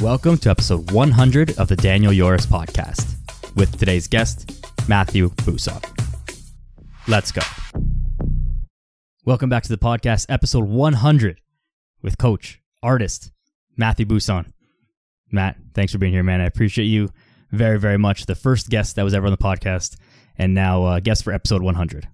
Welcome to episode 100 of the Daniel Yores podcast with today's guest, Matthew Bousson. Let's go. Welcome back to the podcast, episode 100 with coach, artist, Matthew Bousson. Matt, thanks for being here, man. I appreciate you very, very much. The first guest that was ever on the podcast, and now uh, guest for episode 100.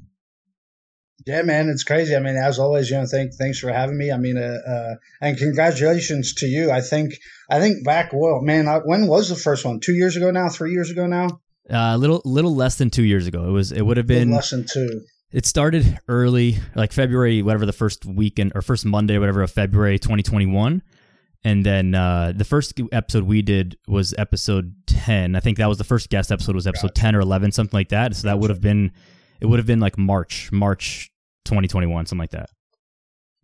Yeah, man, it's crazy. I mean, as always, you know, thank, thanks for having me. I mean, uh, uh, and congratulations to you. I think, I think back, well, man, I, when was the first one? Two years ago now? Three years ago now? A uh, little, little less than two years ago. It was, it would have been less than two. It started early, like February, whatever the first weekend or first Monday, whatever of February 2021. And then uh, the first episode we did was episode 10. I think that was the first guest episode was episode gotcha. 10 or 11, something like that. So that would have been, it would have been like March, March 2021, something like that.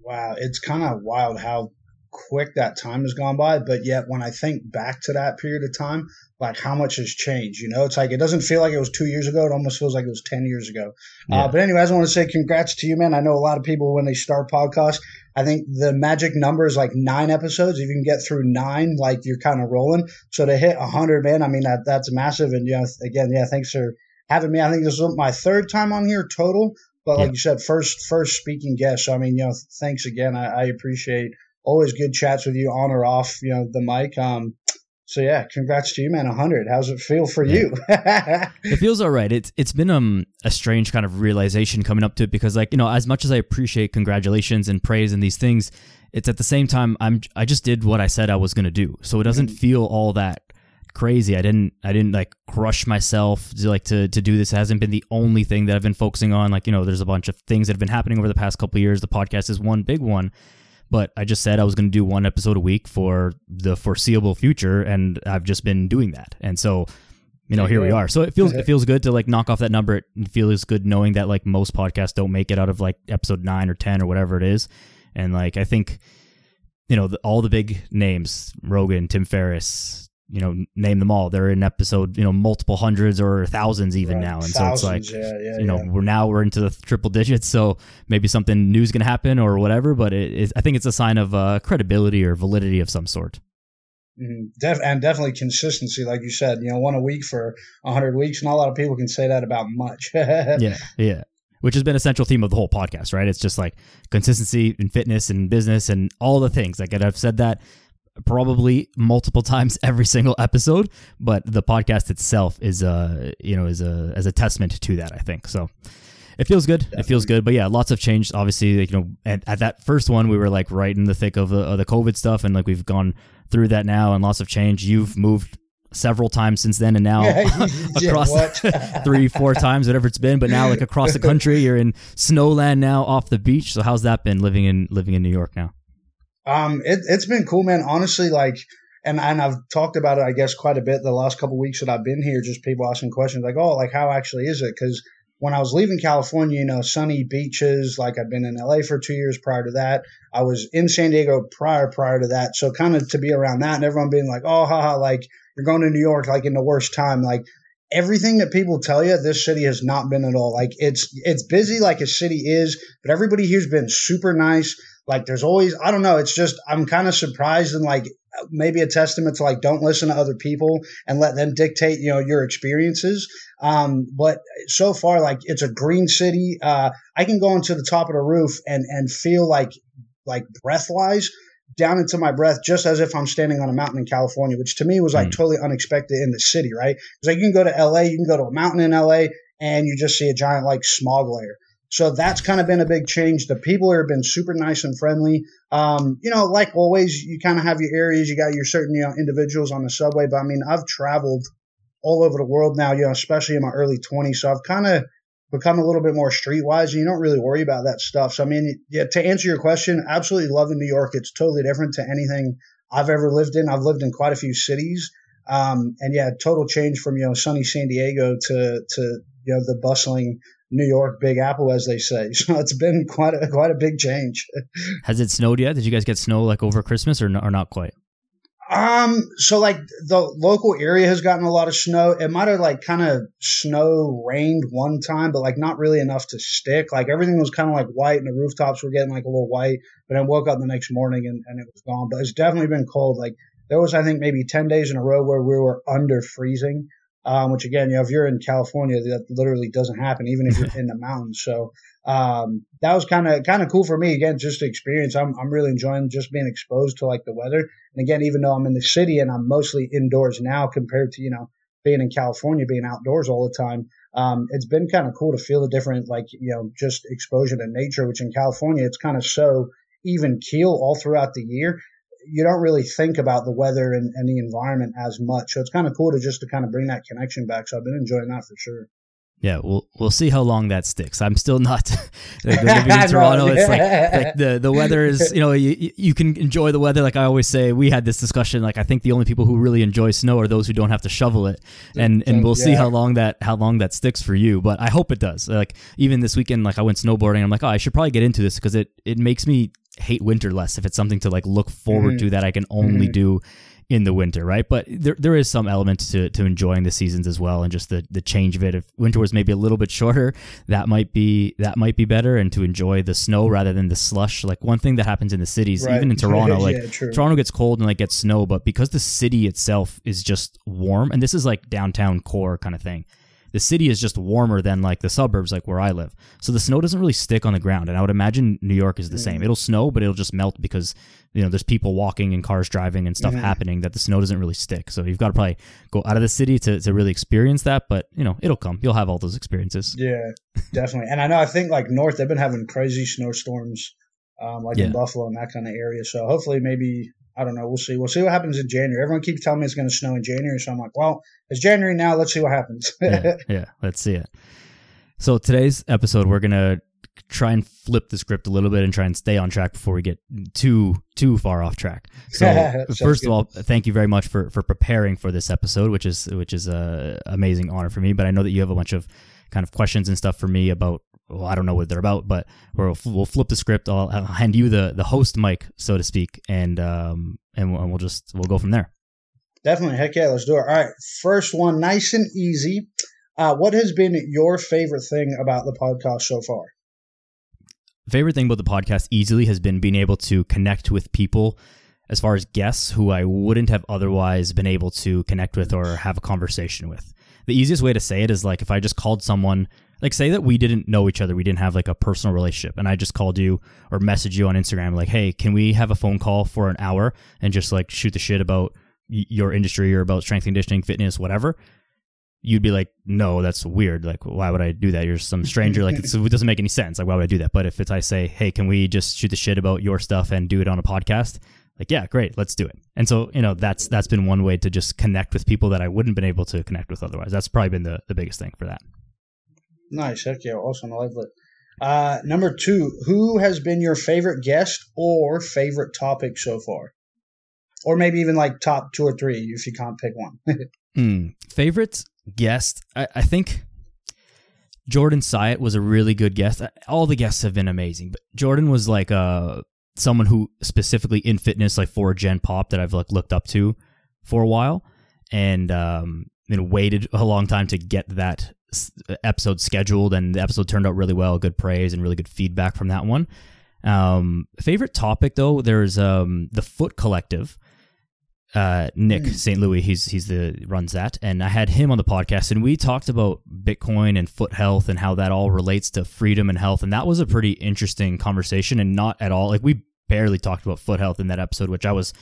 Wow, it's kind of wild how quick that time has gone by. But yet, when I think back to that period of time, like how much has changed, you know, it's like it doesn't feel like it was two years ago. It almost feels like it was 10 years ago. Uh, yeah. Uh, but, anyways, I want to say congrats to you, man. I know a lot of people, when they start podcasts, I think the magic number is like nine episodes. If you can get through nine, like you're kind of rolling. So to hit 100, man, I mean, that that's massive. And, you know, again, yeah, thanks for having me. I think this is my third time on here total. But like yeah. you said, first first speaking guest. So I mean, you know, thanks again. I, I, appreciate always good chats with you on or off, you know, the mic. Um, so yeah, congrats to you, man. hundred. How's it feel for yeah. you? it feels all right. It's it's been um a strange kind of realization coming up to it because like you know as much as I appreciate congratulations and praise and these things, it's at the same time I'm I just did what I said I was gonna do. So it doesn't mm-hmm. feel all that crazy. I didn't I didn't like crush myself to like to to do this. It hasn't been the only thing that I've been focusing on. Like, you know, there's a bunch of things that have been happening over the past couple years. The podcast is one big one. But I just said I was going to do one episode a week for the foreseeable future and I've just been doing that. And so you know, here we are. So it feels it feels good to like knock off that number. It feels good knowing that like most podcasts don't make it out of like episode 9 or 10 or whatever it is. And like I think you know, the, all the big names, Rogan, Tim Ferriss, you know, name them all. They're in episode, you know, multiple hundreds or thousands even right. now. And thousands, so it's like, yeah, yeah, you know, yeah. we're now we're into the triple digits. So maybe something new is going to happen or whatever. But it is, I think it's a sign of uh, credibility or validity of some sort. Mm-hmm. Def- and definitely consistency, like you said, you know, one a week for hundred weeks. Not a lot of people can say that about much. yeah, yeah. Which has been a central theme of the whole podcast, right? It's just like consistency in fitness and business and all the things. Like I've said that probably multiple times every single episode, but the podcast itself is a you know is a as a testament to that. I think so. It feels good. Definitely. It feels good, but yeah, lots of change. Obviously, you know, at, at, that first one, we were like right in the thick of the, of the COVID stuff, and like we've gone through that now, and lots of change. You've moved several times since then and now across three four times whatever it's been but now like across the country you're in snowland now off the beach so how's that been living in living in new york now um, it, it's been cool, man. Honestly, like, and and I've talked about it, I guess, quite a bit the last couple weeks that I've been here. Just people asking questions like, "Oh, like how actually is it?" Because when I was leaving California, you know, sunny beaches. Like I'd been in LA for two years prior to that. I was in San Diego prior prior to that. So kind of to be around that and everyone being like, "Oh, haha," like you're going to New York like in the worst time. Like everything that people tell you, this city has not been at all. Like it's it's busy like a city is, but everybody here's been super nice. Like there's always I don't know. It's just I'm kind of surprised and like maybe a testament to like don't listen to other people and let them dictate you know your experiences. Um, but so far like it's a green city. Uh, I can go into the top of the roof and and feel like like breath wise down into my breath just as if I'm standing on a mountain in California, which to me was like mm. totally unexpected in the city, right? Because like you can go to LA, you can go to a mountain in LA, and you just see a giant like smog layer. So that's kind of been a big change. The people have been super nice and friendly. Um, you know, like always, you kind of have your areas. You got your certain you know individuals on the subway, but I mean, I've traveled all over the world now. You know, especially in my early 20s, so I've kind of become a little bit more streetwise, and you don't really worry about that stuff. So I mean, yeah, to answer your question, absolutely loving New York. It's totally different to anything I've ever lived in. I've lived in quite a few cities. Um, and yeah, total change from you know sunny San Diego to to you know the bustling New York Big Apple, as they say. So it's been quite a quite a big change. Has it snowed yet? Did you guys get snow like over Christmas or or not quite? Um, so like the local area has gotten a lot of snow. It might have like kind of snow rained one time, but like not really enough to stick. Like everything was kind of like white and the rooftops were getting like a little white, but I woke up the next morning and, and it was gone. But it's definitely been cold. Like there was I think maybe ten days in a row where we were under freezing. Um, which again, you know, if you're in California, that literally doesn't happen, even if you're in the mountains. So um, that was kind of kind of cool for me. Again, just to experience. I'm I'm really enjoying just being exposed to like the weather. And again, even though I'm in the city and I'm mostly indoors now compared to you know being in California, being outdoors all the time, um, it's been kind of cool to feel the different like you know just exposure to nature. Which in California, it's kind of so even keel all throughout the year you don't really think about the weather and, and the environment as much. So it's kind of cool to just to kind of bring that connection back. So I've been enjoying that for sure. Yeah, we'll we'll see how long that sticks. I'm still not like, living in Toronto. It's like, like the the weather is you know you you can enjoy the weather. Like I always say, we had this discussion. Like I think the only people who really enjoy snow are those who don't have to shovel it, and and we'll yeah. see how long that how long that sticks for you. But I hope it does. Like even this weekend, like I went snowboarding. I'm like, oh, I should probably get into this because it it makes me hate winter less if it's something to like look forward mm-hmm. to that I can only mm-hmm. do in the winter, right? But there there is some element to to enjoying the seasons as well, and just the the change of it. If winter was maybe a little bit shorter, that might be that might be better, and to enjoy the snow rather than the slush. Like one thing that happens in the cities, right. even in Toronto, like yeah, Toronto gets cold and like gets snow, but because the city itself is just warm, and this is like downtown core kind of thing the city is just warmer than like the suburbs, like where I live. So the snow doesn't really stick on the ground. And I would imagine New York is the mm. same. It'll snow, but it'll just melt because you know there's people walking and cars driving and stuff mm-hmm. happening that the snow doesn't really stick. So you've got to probably go out of the city to, to really experience that. But you know it'll come. You'll have all those experiences. Yeah, definitely. and I know I think like north they've been having crazy snowstorms. Um, like yeah. in Buffalo and that kind of area. So hopefully, maybe I don't know. We'll see. We'll see what happens in January. Everyone keeps telling me it's going to snow in January, so I'm like, well, it's January now. Let's see what happens. yeah, yeah, let's see it. So today's episode, we're gonna try and flip the script a little bit and try and stay on track before we get too too far off track. So first good. of all, thank you very much for for preparing for this episode, which is which is a amazing honor for me. But I know that you have a bunch of kind of questions and stuff for me about well, I don't know what they're about, but we'll, we'll flip the script. I'll, I'll, hand you the the host mic, so to speak, and um and we'll, and we'll just we'll go from there. Definitely, heck yeah, let's do it. All right, first one, nice and easy. Uh, what has been your favorite thing about the podcast so far? Favorite thing about the podcast easily has been being able to connect with people as far as guests who I wouldn't have otherwise been able to connect with or have a conversation with. The easiest way to say it is like if I just called someone like say that we didn't know each other we didn't have like a personal relationship and i just called you or messaged you on instagram like hey can we have a phone call for an hour and just like shoot the shit about your industry or about strength conditioning fitness whatever? You'd be like no that's weird. Like why would i do that? You're some stranger. Like it doesn't make any sense. Like why would i do that? But if it's i say hey can we just shoot the shit about your stuff and do it on a podcast? Like yeah great. Let's do it. And so you know that's that's been one way to just connect with people that i wouldn't been able to connect with otherwise. That's probably been the, the biggest thing for that Nice. Heck yeah. Awesome. I like that. Uh, number two, who has been your favorite guest or favorite topic so far? Or maybe even like top two or three if you can't pick one. mm, favorite guest? I, I think Jordan Syatt was a really good guest. All the guests have been amazing, but Jordan was like uh, someone who specifically in fitness, like for Gen Pop, that I've like looked up to for a while, and um, waited a long time to get that episode scheduled, and the episode turned out really well. Good praise and really good feedback from that one. Um, favorite topic though, there's um, the Foot Collective. Uh, Nick mm. St. Louis, he's he's the runs that, and I had him on the podcast, and we talked about Bitcoin and foot health and how that all relates to freedom and health, and that was a pretty interesting conversation, and not at all like we barely talked about foot health in that episode, which I was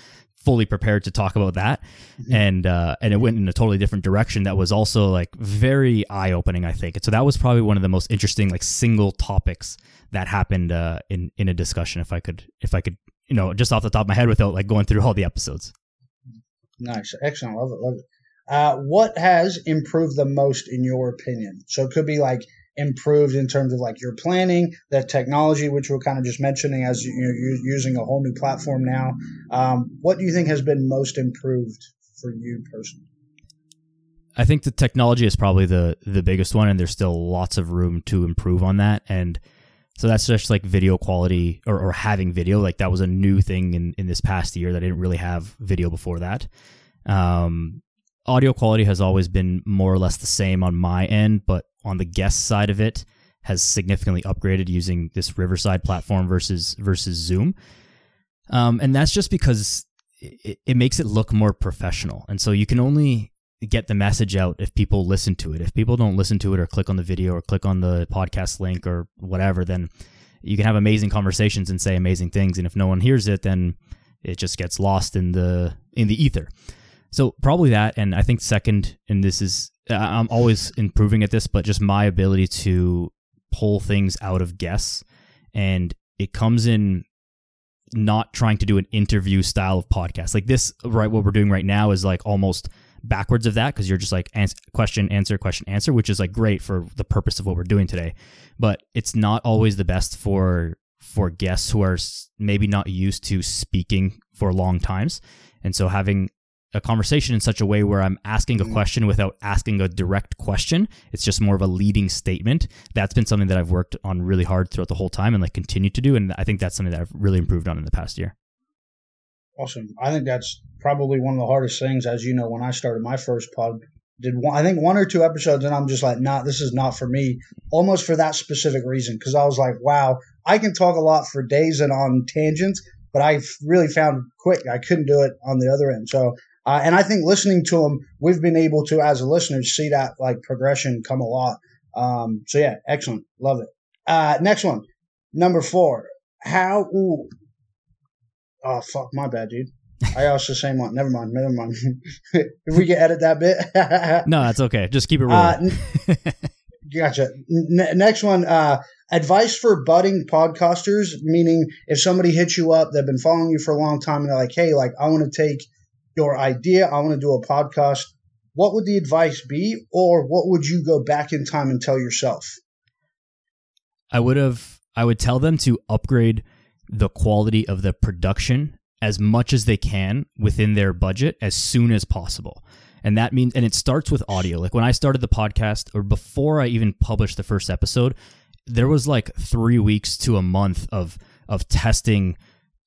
fully prepared to talk about that. Mm-hmm. and uh, and it went in a totally different direction that was also like very eye opening I think. And so that was probably one of the most interesting like single topics that happened uh, in in a discussion if I could if I could you know just off the top of my head without like going through all the episodes. Nice. Excellent. Love it. Love it. Uh, what has improved the most in your opinion? So it could be like improved in terms of like your planning, that technology, which we're kind of just mentioning as you, you're using a whole new platform now. Um, what do you think has been most improved for you personally? I think the technology is probably the the biggest one, and there's still lots of room to improve on that. And so that's just like video quality or, or having video. Like that was a new thing in, in this past year that I didn't really have video before that. Um, audio quality has always been more or less the same on my end, but on the guest side of it has significantly upgraded using this Riverside platform versus versus Zoom. Um, and that's just because it, it makes it look more professional. And so you can only get the message out if people listen to it. If people don't listen to it or click on the video or click on the podcast link or whatever, then you can have amazing conversations and say amazing things. And if no one hears it, then it just gets lost in the in the ether. So probably that, and I think second, and this is Uh, I'm always improving at this, but just my ability to pull things out of guests, and it comes in not trying to do an interview style of podcast. Like this. Right, what we're doing right now is like almost backwards of that because you're just like question answer question answer which is like great for the purpose of what we're doing today. But it's not always the best for for guests who are maybe not used to speaking for long times. And so having a conversation in such a way where I'm asking a mm. question without asking a direct question. It's just more of a leading statement. That's been something that I've worked on really hard throughout the whole time and like continue to do. And I think that's something that I've really improved on in the past year. Awesome. I think that's probably one of the hardest things. As you know, when I started my first pod, did one, I think one or two episodes, and I'm just like, nah, this is not for me. Almost for that specific reason, because I was like, wow, I can talk a lot for days and on tangents, but I really found quick I couldn't do it on the other end. So, uh, and I think listening to them, we've been able to, as a listener, see that like progression come a lot. Um, so yeah, excellent, love it. Uh, next one, number four. How? Ooh, Oh fuck, my bad, dude. I asked the same one. Never mind. Never mind. if we can edit that bit. no, that's okay. Just keep it rolling. Uh, gotcha. N- next one. Uh, advice for budding podcasters, meaning if somebody hits you up, they've been following you for a long time, and they're like, "Hey, like I want to take your idea. I want to do a podcast." What would the advice be, or what would you go back in time and tell yourself? I would have. I would tell them to upgrade the quality of the production as much as they can within their budget as soon as possible. And that means, and it starts with audio. Like when I started the podcast, or before I even published the first episode, there was like three weeks to a month of of testing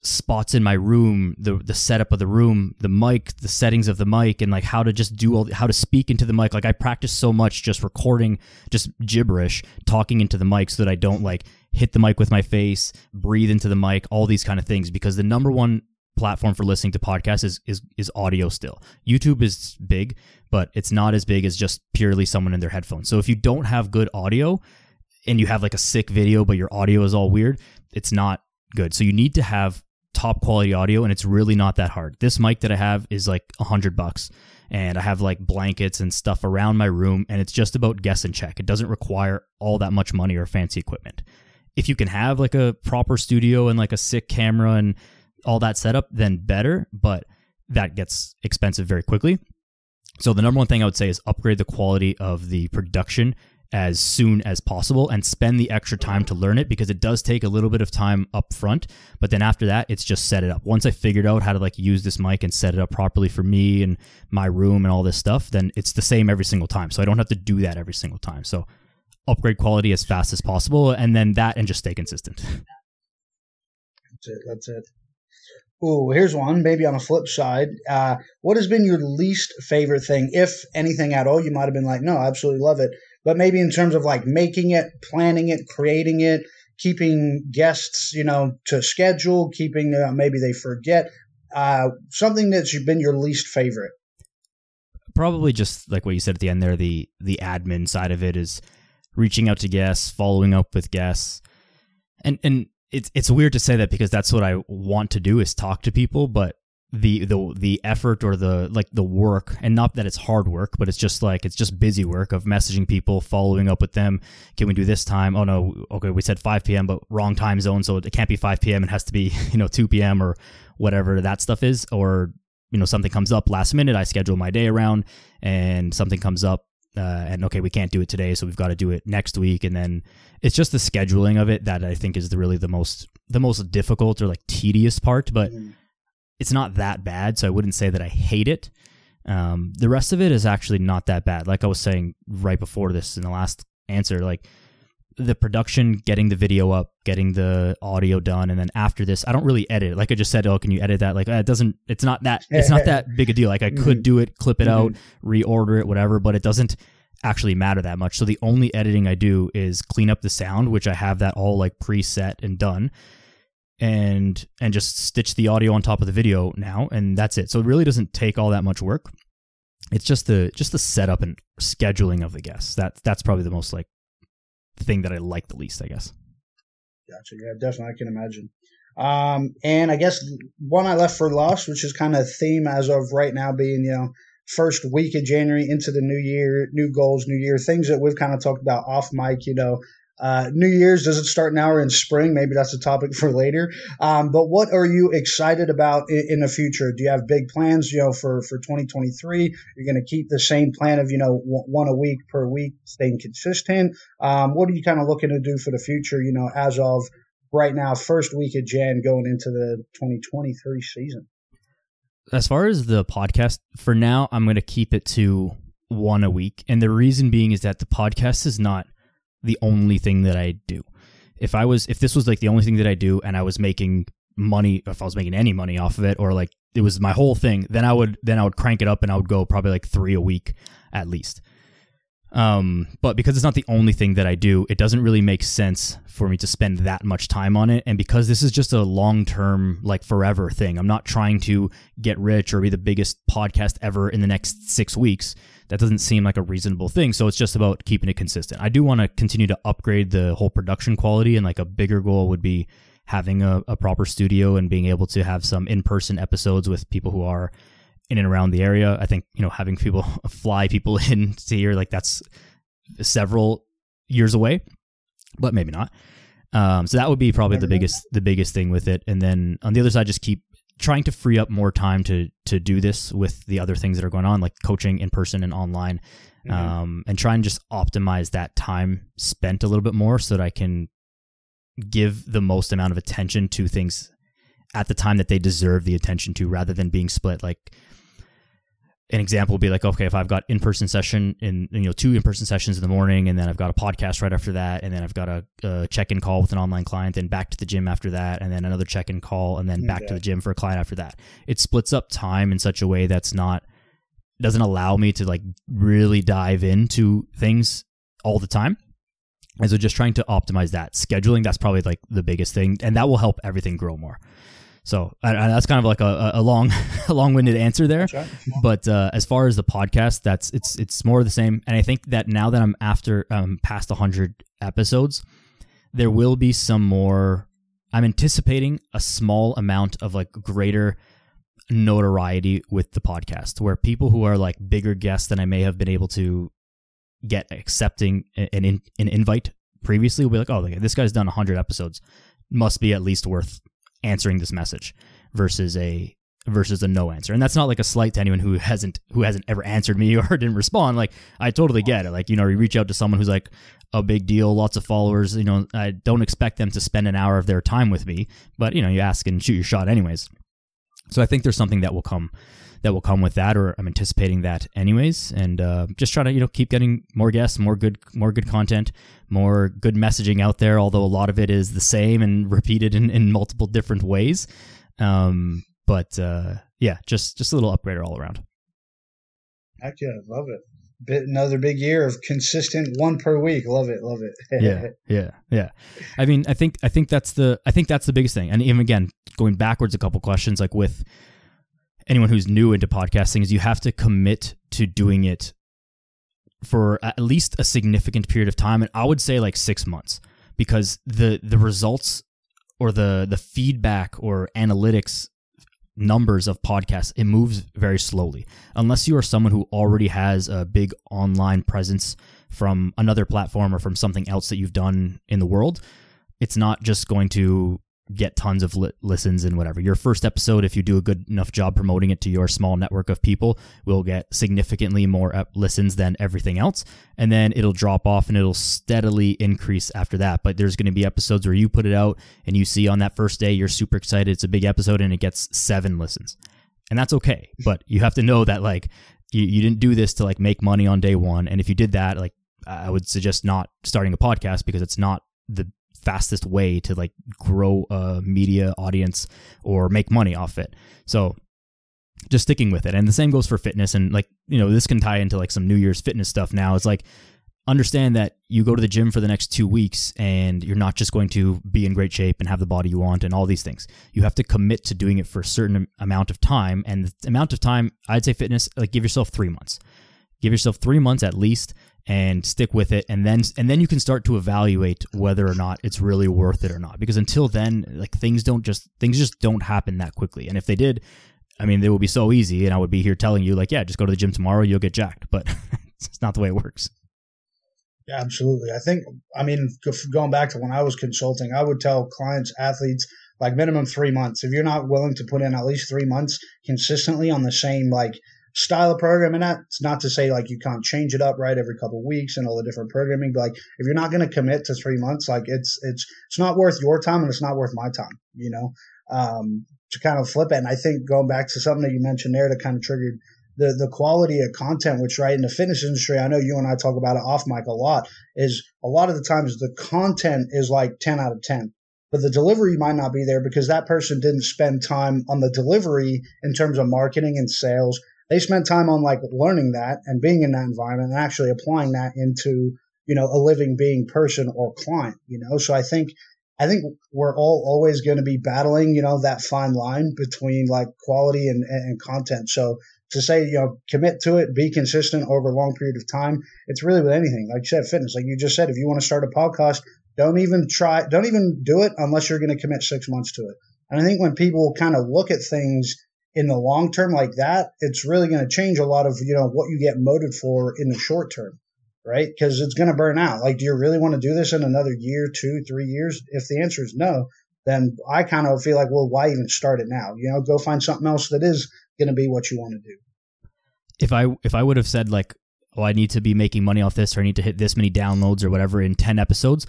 spots in my room, the the setup of the room, the mic, the settings of the mic, and like how to just do all how to speak into the mic. Like I practice so much just recording just gibberish, talking into the mic so that I don't like hit the mic with my face, breathe into the mic, all these kind of things. Because the number one platform for listening to podcasts is is is audio still. YouTube is big, but it's not as big as just purely someone in their headphones. So if you don't have good audio and you have like a sick video but your audio is all weird, it's not good. So you need to have top quality audio and it's really not that hard. This mic that I have is like a hundred bucks and I have like blankets and stuff around my room and it's just about guess and check. It doesn't require all that much money or fancy equipment if you can have like a proper studio and like a sick camera and all that setup, then better. But that gets expensive very quickly. So the number one thing I would say is upgrade the quality of the production as soon as possible and spend the extra time to learn it because it does take a little bit of time up front but then after that it's just set it up once i figured out how to like use this mic and set it up properly for me and my room and all this stuff then it's the same every single time so i don't have to do that every single time so upgrade quality as fast as possible, and then that and just stay consistent. That's it. That's it. Oh, here's one. Maybe on a flip side, uh, what has been your least favorite thing, if anything at all? You might have been like, no, I absolutely love it, but maybe in terms of like making it, planning it, creating it, keeping guests, you know, to schedule, keeping uh, maybe they forget. Uh, something that's been your least favorite. Probably just like what you said at the end there. The the admin side of it is reaching out to guests, following up with guests. And and it's it's weird to say that because that's what I want to do is talk to people, but the the the effort or the like the work and not that it's hard work but it's just like it's just busy work of messaging people following up with them can we do this time oh no okay we said 5 p.m but wrong time zone so it can't be 5 p.m it has to be you know 2 p.m or whatever that stuff is or you know something comes up last minute i schedule my day around and something comes up uh, and okay, we can't do it today, so we've got to do it next week. And then it's just the scheduling of it that I think is the really the most the most difficult or like tedious part. But mm-hmm. It's not that bad, so I wouldn't say that I hate it. Um, the rest of it is actually not that bad. Like I was saying right before this in the last answer, like the production, getting the video up, getting the audio done, and then after this, I don't really edit. Like I just said, oh, can you edit that? Like it doesn't. It's not that. It's not that big a deal. Like I could mm-hmm. do it, clip it mm-hmm. out, reorder it, whatever, but it doesn't actually matter that much. So the only editing I do is clean up the sound, which I have that all like preset and done. And and just stitch the audio on top of the video now and that's it. So it really doesn't take all that much work. It's just the just the setup and scheduling of the guests. That that's probably the most like thing that i like the least i guess. Gotcha. Yeah definitely. I can imagine. Um and i guess one i left for lost which is kind of theme as of right now being you know first week of january into the new year new goals new year things that we've kind of talked about off mic you know uh, New Year's does it start now or in spring? Maybe that's a topic for later. Um, but what are you excited about in, in, the future? Do you have big plans? You know, for for 2023, you're going to keep the same plan of you know one a week per week, staying consistent. Um, what are you kind of looking to do for the future? You know, as of right now, first week of Jan, going into the 2023 season. As far as the podcast, for now, I'm going to keep it to one a week, and the reason being is that the podcast is not the only thing that I do. If I was if this was like the only thing that I do and I was making money if I was making any money off of it or like it was my whole thing, then I would then I would crank it up and I would go probably like 3 a week at least. Um, but because it's not the only thing that I do, it doesn't really make sense for me to spend that much time on it. And because this is just a long term, like forever thing, I'm not trying to get rich or be the biggest podcast ever in the next six weeks that doesn't seem like a reasonable thing. So it's just about keeping it consistent. I do want to continue to upgrade the whole production quality, and like a bigger goal would be having a, a proper studio and being able to have some in person episodes with people who are in and around the area. I think, you know, having people fly people in to here, like that's several years away, but maybe not. Um, so that would be probably the biggest the biggest thing with it. And then on the other side, just keep trying to free up more time to to do this with the other things that are going on, like coaching in person and online, mm-hmm. um, and try and just optimize that time spent a little bit more so that I can give the most amount of attention to things at the time that they deserve the attention to, rather than being split like an example would be like, okay, if I've got in-person session in, you know, two in-person sessions in the morning, and then I've got a podcast right after that, and then I've got a, a check-in call with an online client, then back to the gym after that, and then another check-in call, and then back to the gym for a client after that. It splits up time in such a way that's not doesn't allow me to like really dive into things all the time. And so just trying to optimize that scheduling, that's probably like the biggest thing, and that will help everything grow more. So that's kind of like a, a long, a long-winded answer there. Right. But uh, as far as the podcast, that's it's it's more of the same. And I think that now that I'm after um, past hundred episodes, there will be some more. I'm anticipating a small amount of like greater notoriety with the podcast, where people who are like bigger guests than I may have been able to get accepting an in, an invite previously will be like, oh, this guy's done 100 episodes, must be at least worth answering this message versus a versus a no answer. And that's not like a slight to anyone who hasn't who hasn't ever answered me or didn't respond. Like I totally get it. Like, you know, you reach out to someone who's like a big deal, lots of followers, you know, I don't expect them to spend an hour of their time with me, but you know, you ask and shoot your shot anyways. So I think there's something that will come that will come with that, or I'm anticipating that anyways, and uh, just trying to you know keep getting more guests, more good, more good content, more good messaging out there. Although a lot of it is the same and repeated in, in multiple different ways. Um, but uh, yeah, just just a little upgrader all around. Heck yeah, love it. Bit, another big year of consistent one per week. Love it, love it. yeah, yeah, yeah. I mean, I think I think that's the I think that's the biggest thing. And even again, going backwards a couple questions, like with anyone who's new into podcasting is you have to commit to doing it for at least a significant period of time and i would say like 6 months because the the results or the the feedback or analytics numbers of podcasts it moves very slowly. Unless you are someone who already has a big online presence from another platform or from something else that you've done in the world it's not just going to get tons of li- listens and whatever. Your first episode, if you do a good enough job promoting it to your small network of people, will get significantly more ep- listens than everything else. And then it'll drop off and it'll steadily increase after that. But there's going to be episodes where you put it out and you see on that first day, you're super excited. It's a big episode and it gets seven listens. And that's okay. But you have to know that, like, you, you didn't do this to like make money on day one. And if you did that, like, I would suggest not starting a podcast because it's not the fastest way to like grow a media audience or make money off it. So just sticking with it. And the same goes for fitness and like, you know, this can tie into like some New Year's fitness stuff now. It's like understand that you go to the gym for the next two weeks and you're not just going to be in great shape and have the body you want and all these things. You have to commit to doing it for a certain amount of time. And the amount of time, I'd say fitness, like give yourself three months. Give yourself three months at least and stick with it. And then and then you can start to evaluate whether or not it's really worth it or not. Because until then like things don't just things just don't happen that quickly. And if they did i mean they would be so easy and i would be here telling you like yeah just go to the gym tomorrow you'll get jacked. But it's not the way it works. Yeah, absolutely. I think, I mean, going back to when I was consulting, I would tell clients, athletes, like minimum three months. If you're not willing to put in at least three months consistently on the same like style of program, and that's not to say like you can't change it up right every couple of weeks and all the different programming, but like if you're not going to commit to three months, like it's it's it's not worth your time and it's not worth my time, you know. Um, to kind of flip it, and I think going back to something that you mentioned there that kind of triggered the the quality of content, which right in the fitness industry, I know you and I talk about it off mic a lot, is a lot of the times the content is like ten out of ten. But the delivery might not be there because that person didn't spend time on the delivery in terms of marketing and sales. They spent time on like learning that and being in that environment and actually applying that into, you know, a living being person or client, you know? So I think I think we're all always going to be battling, you know, that fine line between like quality and, and content. So to say, you know, commit to it, be consistent over a long period of time. It's really with anything. Like you said, fitness. Like you just said, if you want to start a podcast, don't even try, don't even do it unless you're going to commit six months to it. And I think when people kind of look at things in the long term like that, it's really going to change a lot of, you know, what you get motivated for in the short term, right? Because it's going to burn out. Like, do you really want to do this in another year, two, three years? If the answer is no, then I kind of feel like, well, why even start it now? You know, go find something else that is going to be what you want to do. If I if I would have said like, oh, I need to be making money off this, or I need to hit this many downloads or whatever in ten episodes,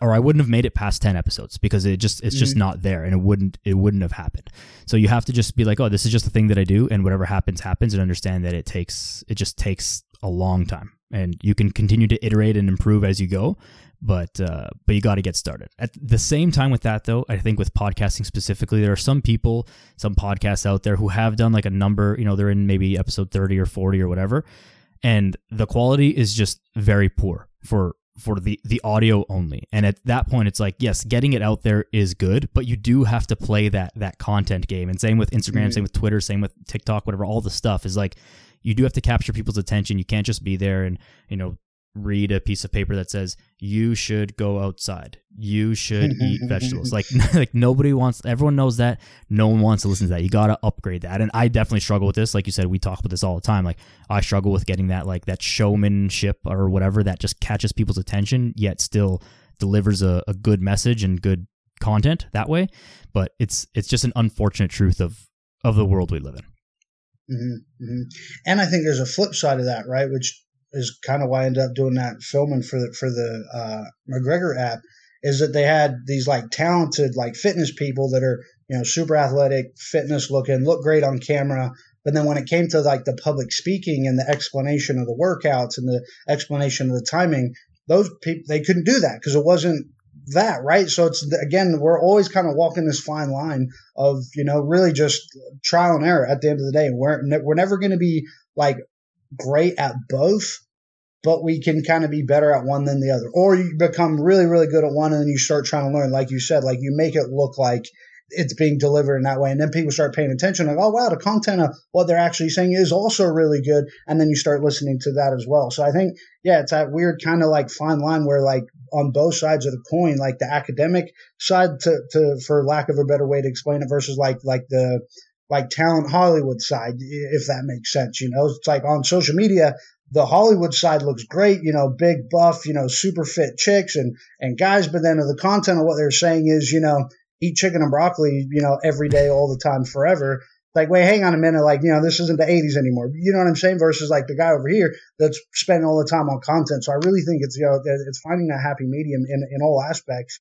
or I wouldn't have made it past ten episodes because it just it's mm-hmm. just not there, and it wouldn't it wouldn't have happened. So you have to just be like, oh, this is just the thing that I do, and whatever happens happens, and understand that it takes it just takes a long time, and you can continue to iterate and improve as you go but uh, but you got to get started. At the same time with that though, I think with podcasting specifically, there are some people, some podcasts out there who have done like a number, you know, they're in maybe episode 30 or 40 or whatever, and the quality is just very poor for for the the audio only. And at that point it's like, yes, getting it out there is good, but you do have to play that that content game. And same with Instagram, mm-hmm. same with Twitter, same with TikTok, whatever, all the stuff is like you do have to capture people's attention. You can't just be there and, you know, read a piece of paper that says you should go outside. You should eat vegetables. Like like nobody wants everyone knows that. No one wants to listen to that. You got to upgrade that. And i definitely struggle with this. Like you said we talk about this all the time. Like i struggle with getting that like that showmanship or whatever that just catches people's attention yet still delivers a, a good message and good content that way. But it's it's just an unfortunate truth of of the world we live in. Mm-hmm, mm-hmm. And I think there's a flip side of that, right? Which is kind of why I ended up doing that filming for the for the uh, McGregor app is that they had these like talented like fitness people that are you know super athletic, fitness looking, look great on camera. But then when it came to like the public speaking and the explanation of the workouts and the explanation of the timing, those people they couldn't do that because it wasn't that right. So it's again we're always kind of walking this fine line of you know really just trial and error at the end of the day. We're we're never going to be like great at both, but we can kind of be better at one than the other. Or you become really, really good at one and then you start trying to learn, like you said, like you make it look like it's being delivered in that way. And then people start paying attention, like, oh, wow, the content of what they're actually saying is also really good. And then you start listening to that as well. So I think, yeah, it's that weird kind of like fine line where, like, on both sides of the coin, like the academic side, to, to for lack of a better way to explain it, versus like like the like talent Hollywood side, if that makes sense. You know, it's like on social media, the Hollywood side looks great, you know, big buff, you know, super fit chicks and, and guys. But then the content of what they're saying is, you know, eat chicken and broccoli, you know, every day, all the time, forever. Like, wait, hang on a minute. Like, you know, this isn't the 80s anymore. You know what I'm saying? Versus like the guy over here that's spending all the time on content. So I really think it's, you know, it's finding that happy medium in, in all aspects.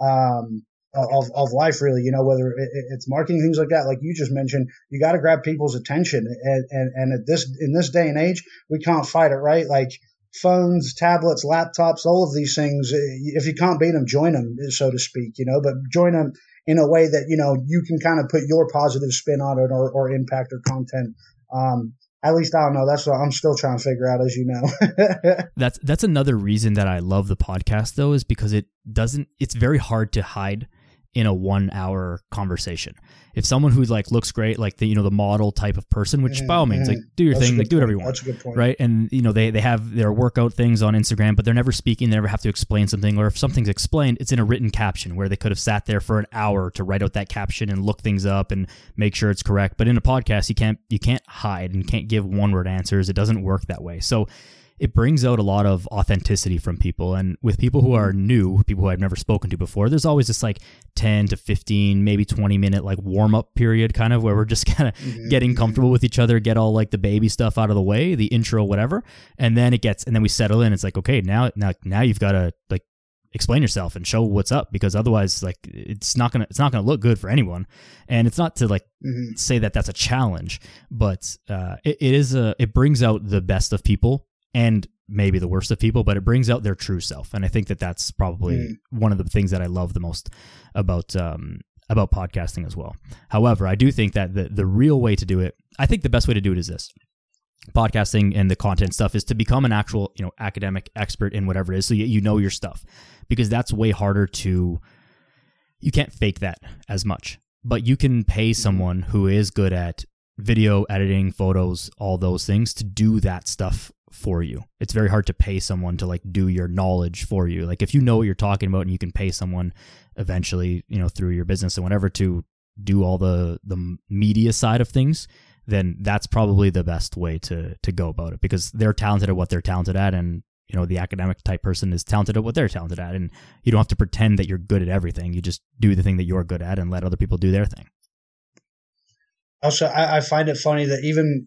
Um, of, of life really you know whether it's marketing things like that like you just mentioned you got to grab people's attention and, and and at this in this day and age we can't fight it right like phones tablets laptops all of these things eh, if you can't beat them join them so to speak you know but join them in a way that you know you can kind of put your positive spin on it or, or impact or content um, at least I don't know. That's what I'm still trying to figure out, as you know. that's that's another reason that I love the podcast though, is because it doesn't. It's very hard to hide in a one hour conversation. If someone who like looks great, like the you know the model type of person, which mm-hmm. by all means, like do your That's thing, like do whatever you want. That's a good point. Right. And you know, they they have their workout things on Instagram, but they're never speaking, they never have to explain something, or if something's explained, it's in a written caption where they could have sat there for an hour to write out that caption and look things up and make sure it's correct. But in a podcast you can't you can't hide and can't give one word answers. It doesn't work that way. So it brings out a lot of authenticity from people. And with people who are new, people who I've never spoken to before, there's always this like 10 to 15, maybe 20 minute like warm up period kind of where we're just kind of mm-hmm. getting comfortable with each other, get all like the baby stuff out of the way, the intro, whatever. And then it gets, and then we settle in. It's like, okay, now, now, now you've got to like explain yourself and show what's up because otherwise like it's not gonna it's not gonna look good for anyone and it's not to like mm-hmm. say that that's a challenge but uh, it, it is a it brings out the best of people and maybe the worst of people, but it brings out their true self. And I think that that's probably mm. one of the things that I love the most about um, about podcasting as well. However, I do think that the the real way to do it, I think the best way to do it is this. Podcasting and the content stuff is to become an actual, you know, academic expert in whatever it is. So you, you know your stuff because that's way harder to, you can't fake that as much, but you can pay mm-hmm. someone who is good at video editing, photos, all those things to do that stuff for you. It's very hard to pay someone to like do your knowledge for you. Like if you know what you're talking about and you can pay someone eventually, you know, through your business and whatever to do all the the media side of things, then that's probably the best way to to go about it because they're talented at what they're talented at and you know the academic type person is talented at what they're talented at and you don't have to pretend that you're good at everything. You just do the thing that you're good at and let other people do their thing. Also, I, I find it funny that even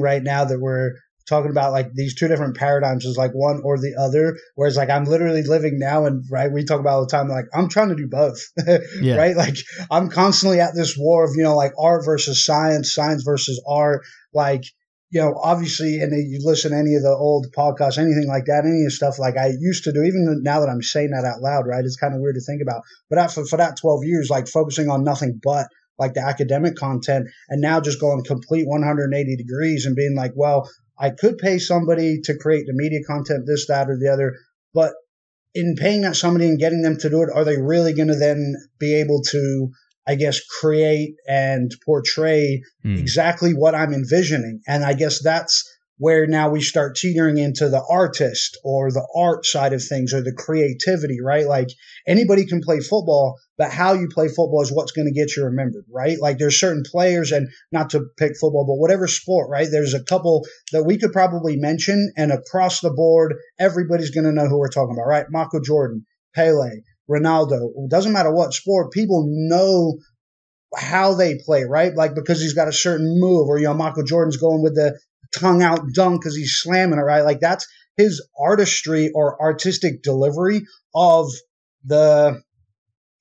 right now that we're talking about like these two different paradigms is like one or the other. Whereas like I'm literally living now and right, we talk about all the time, like I'm trying to do both, yeah. right? Like I'm constantly at this war of, you know, like art versus science, science versus art. Like, you know, obviously, and you listen to any of the old podcasts, anything like that, any of the stuff like I used to do, even now that I'm saying that out loud, right? It's kind of weird to think about. But after, for that 12 years, like focusing on nothing but like the academic content and now just going complete 180 degrees and being like, well, I could pay somebody to create the media content, this, that, or the other, but in paying that somebody and getting them to do it, are they really going to then be able to, I guess, create and portray mm. exactly what I'm envisioning? And I guess that's where now we start teetering into the artist or the art side of things or the creativity, right? Like anybody can play football, but how you play football is what's going to get you remembered, right? Like there's certain players and not to pick football, but whatever sport, right? There's a couple that we could probably mention and across the board, everybody's going to know who we're talking about, right? Michael Jordan, Pele, Ronaldo, it doesn't matter what sport, people know how they play, right? Like because he's got a certain move, or you know, Michael Jordan's going with the tongue out dunk because he's slamming it, right? Like that's his artistry or artistic delivery of the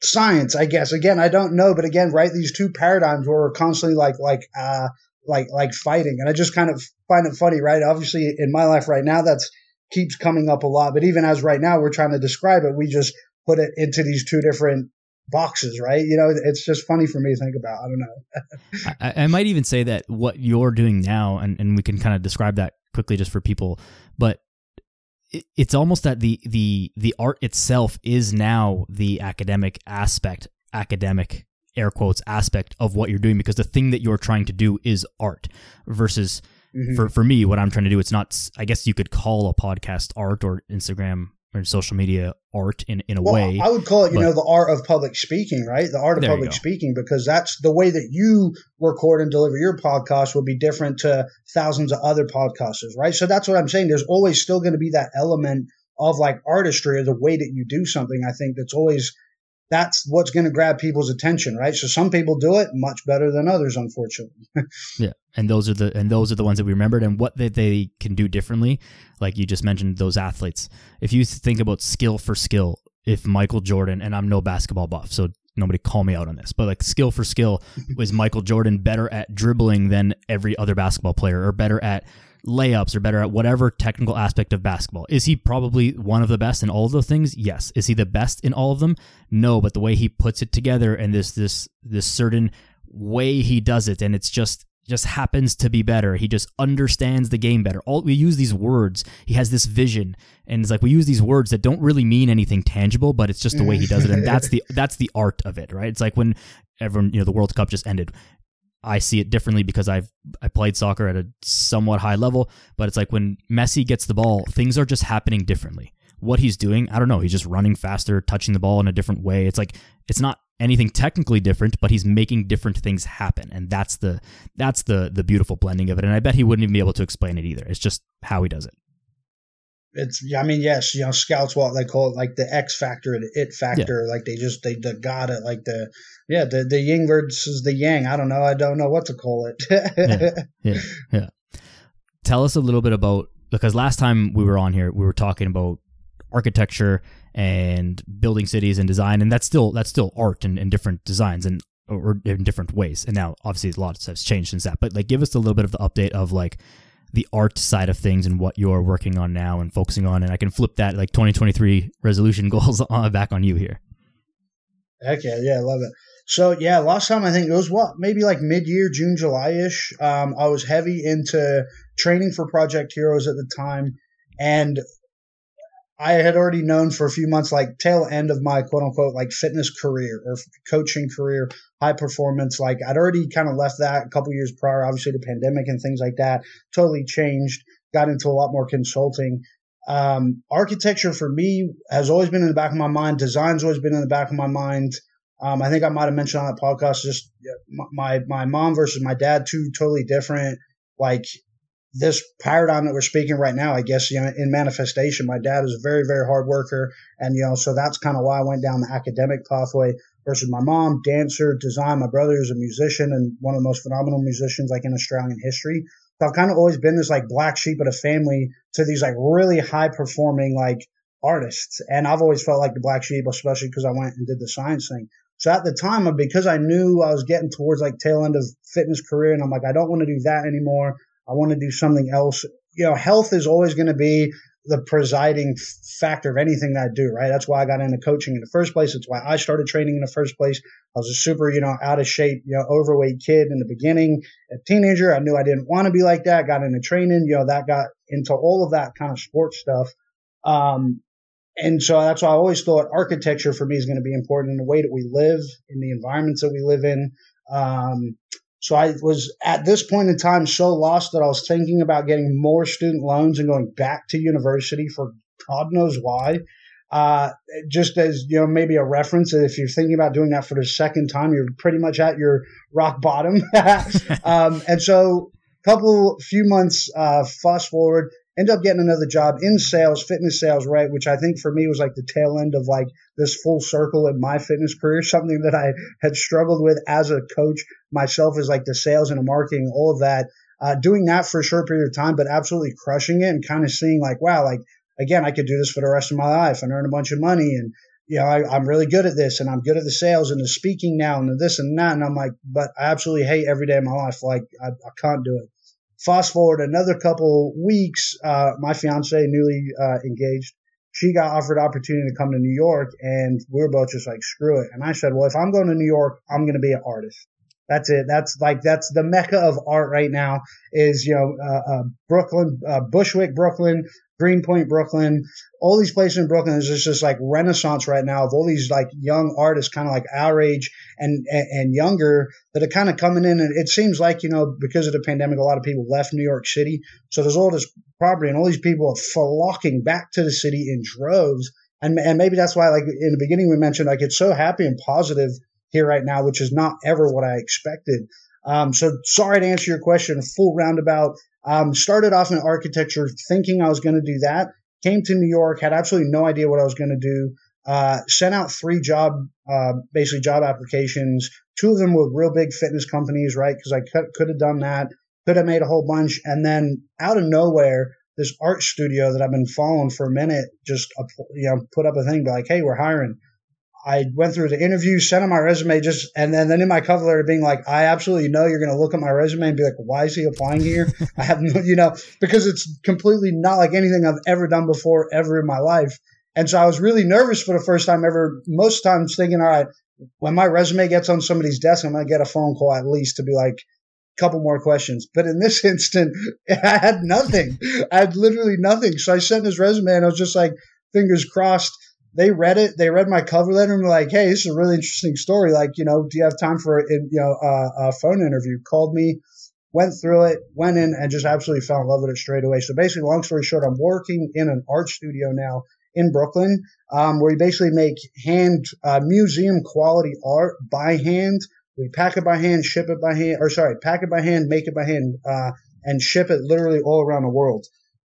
science, I guess. Again, I don't know, but again, right, these two paradigms were constantly like like uh like like fighting. And I just kind of find it funny, right? Obviously in my life right now that's keeps coming up a lot. But even as right now we're trying to describe it, we just put it into these two different boxes, right? You know, it's just funny for me to think about. I don't know. I, I, might even say that what you're doing now, and, and we can kind of describe that quickly just for people, but it, it's almost that the the the art itself is now the academic aspect, academic air quotes aspect of what you're doing because the thing that you're trying to do is art versus. Mm-hmm. For, for me, what I'm trying to do, it's not. I guess you could call a podcast art or Instagram or social media art in, in a well, way. I would call it, you know, the art of public speaking, right? The art of public speaking, because that's the way that you record and deliver your podcast will be different to thousands of other podcasters, right? So that's what I'm saying. There's always still going to be that element of like artistry or the way that you do something. I think that's always that's what's going to grab people's attention, right? So some people do it much better than others, unfortunately. yeah, and those are the and those are the ones that we remembered, and what they, they can do differently. Like you just mentioned, those athletes. If you think about skill for skill, if Michael Jordan and I'm no basketball buff, so nobody call me out on this, but like skill for skill, was Michael Jordan better at dribbling than every other basketball player, or better at layups or better at whatever technical aspect of basketball. Is he probably one of the best in all of those things? Yes. Is he the best in all of them? No, but the way he puts it together and this this this certain way he does it and it's just just happens to be better. He just understands the game better. All we use these words. He has this vision, and it's like we use these words that don't really mean anything tangible, but it's just the way he does it, and that's the that's the art of it, right? It's like when everyone, you know, the World Cup just ended. I see it differently because I've I played soccer at a somewhat high level, but it's like when Messi gets the ball, things are just happening differently. What he's doing, I don't know. He's just running faster, touching the ball in a different way. It's like it's not anything technically different, but he's making different things happen, and that's the that's the the beautiful blending of it. And I bet he wouldn't even be able to explain it either. It's just how he does it. It's I mean yes, you know scouts what they call it like the X factor, the it factor. Yeah. Like they just they, they got it. Like the yeah the the yin versus the yang. I don't know. I don't know what to call it. yeah, yeah, yeah. Tell us a little bit about because last time we were on here, we were talking about architecture and building cities and design, and that's still that's still art and, and different designs and or in different ways. And now obviously a lot has changed since that. But like, give us a little bit of the update of like the art side of things and what you're working on now and focusing on. And I can flip that like 2023 resolution goals on, back on you here. Heck yeah, I love it. So yeah, last time I think it was what maybe like mid year, June, July ish. Um, I was heavy into training for Project Heroes at the time, and I had already known for a few months, like tail end of my quote unquote like fitness career or coaching career, high performance. Like I'd already kind of left that a couple years prior, obviously the pandemic and things like that totally changed. Got into a lot more consulting. Um, architecture for me has always been in the back of my mind. Design's always been in the back of my mind. Um, I think I might have mentioned on that podcast just my my mom versus my dad, two totally different like this paradigm that we're speaking right now, I guess, you know, in manifestation, my dad is a very, very hard worker. And, you know, so that's kind of why I went down the academic pathway versus my mom, dancer, design. My brother is a musician and one of the most phenomenal musicians like in Australian history. So I've kind of always been this like black sheep of the family to these like really high performing like artists. And I've always felt like the black sheep, especially because I went and did the science thing. So at the time, because I knew I was getting towards like tail end of fitness career and I'm like, I don't want to do that anymore. I want to do something else. You know, health is always going to be the presiding factor of anything that I do, right? That's why I got into coaching in the first place. It's why I started training in the first place. I was a super, you know, out of shape, you know, overweight kid in the beginning. A teenager, I knew I didn't want to be like that. Got into training, you know, that got into all of that kind of sports stuff. Um, and so that's why I always thought architecture for me is going to be important in the way that we live, in the environments that we live in. Um, so I was at this point in time so lost that I was thinking about getting more student loans and going back to university for God knows why. Uh, just as you know, maybe a reference. If you're thinking about doing that for the second time, you're pretty much at your rock bottom. um, and so, a couple few months uh, fast forward, end up getting another job in sales, fitness sales, right? Which I think for me was like the tail end of like this full circle in my fitness career, something that I had struggled with as a coach myself is like the sales and the marketing, all of that. Uh, doing that for a short period of time, but absolutely crushing it and kind of seeing like, wow, like again, I could do this for the rest of my life and earn a bunch of money. And, you know, I, am really good at this and I'm good at the sales and the speaking now and the this and that. And I'm like, but I absolutely hate every day of my life. Like I, I can't do it. Fast forward another couple weeks, uh, my fiance, newly uh, engaged, she got offered opportunity to come to New York, and we were both just like, screw it. And I said, well, if I'm going to New York, I'm going to be an artist. That's it. That's like that's the mecca of art right now. Is you know uh, uh, Brooklyn, uh, Bushwick, Brooklyn, Greenpoint, Brooklyn, all these places in Brooklyn is just, just like renaissance right now of all these like young artists, kind of like our age and, and, and younger that are kind of coming in. And it seems like, you know, because of the pandemic, a lot of people left New York City. So there's all this property and all these people are flocking back to the city in droves. And, and maybe that's why, like in the beginning, we mentioned, like it's so happy and positive here right now, which is not ever what I expected. Um, so sorry to answer your question, full roundabout. Um, started off in architecture thinking I was going to do that. Came to New York, had absolutely no idea what I was going to do. Uh, sent out three job, uh, basically job applications. Two of them were real big fitness companies, right? Because I could, have done that, could have made a whole bunch. And then out of nowhere, this art studio that I've been following for a minute just, you know, put up a thing, like, hey, we're hiring. I went through the interview, sent him my resume, just and then, then in my cover letter being like, I absolutely know you're going to look at my resume and be like, why is he applying here? I have no, you know, because it's completely not like anything I've ever done before, ever in my life. And so I was really nervous for the first time ever. Most times thinking, all right, when my resume gets on somebody's desk, I'm going to get a phone call at least to be like, couple more questions. But in this instant, I had nothing. I had literally nothing. So I sent his resume and I was just like, fingers crossed. They read it. They read my cover letter and were like, "Hey, this is a really interesting story. Like, you know, do you have time for a, you know a, a phone interview?" Called me, went through it, went in, and just absolutely fell in love with it straight away. So basically, long story short, I'm working in an art studio now in Brooklyn, um, where we basically make hand uh, museum quality art by hand. We pack it by hand, ship it by hand, or sorry, pack it by hand, make it by hand, uh, and ship it literally all around the world.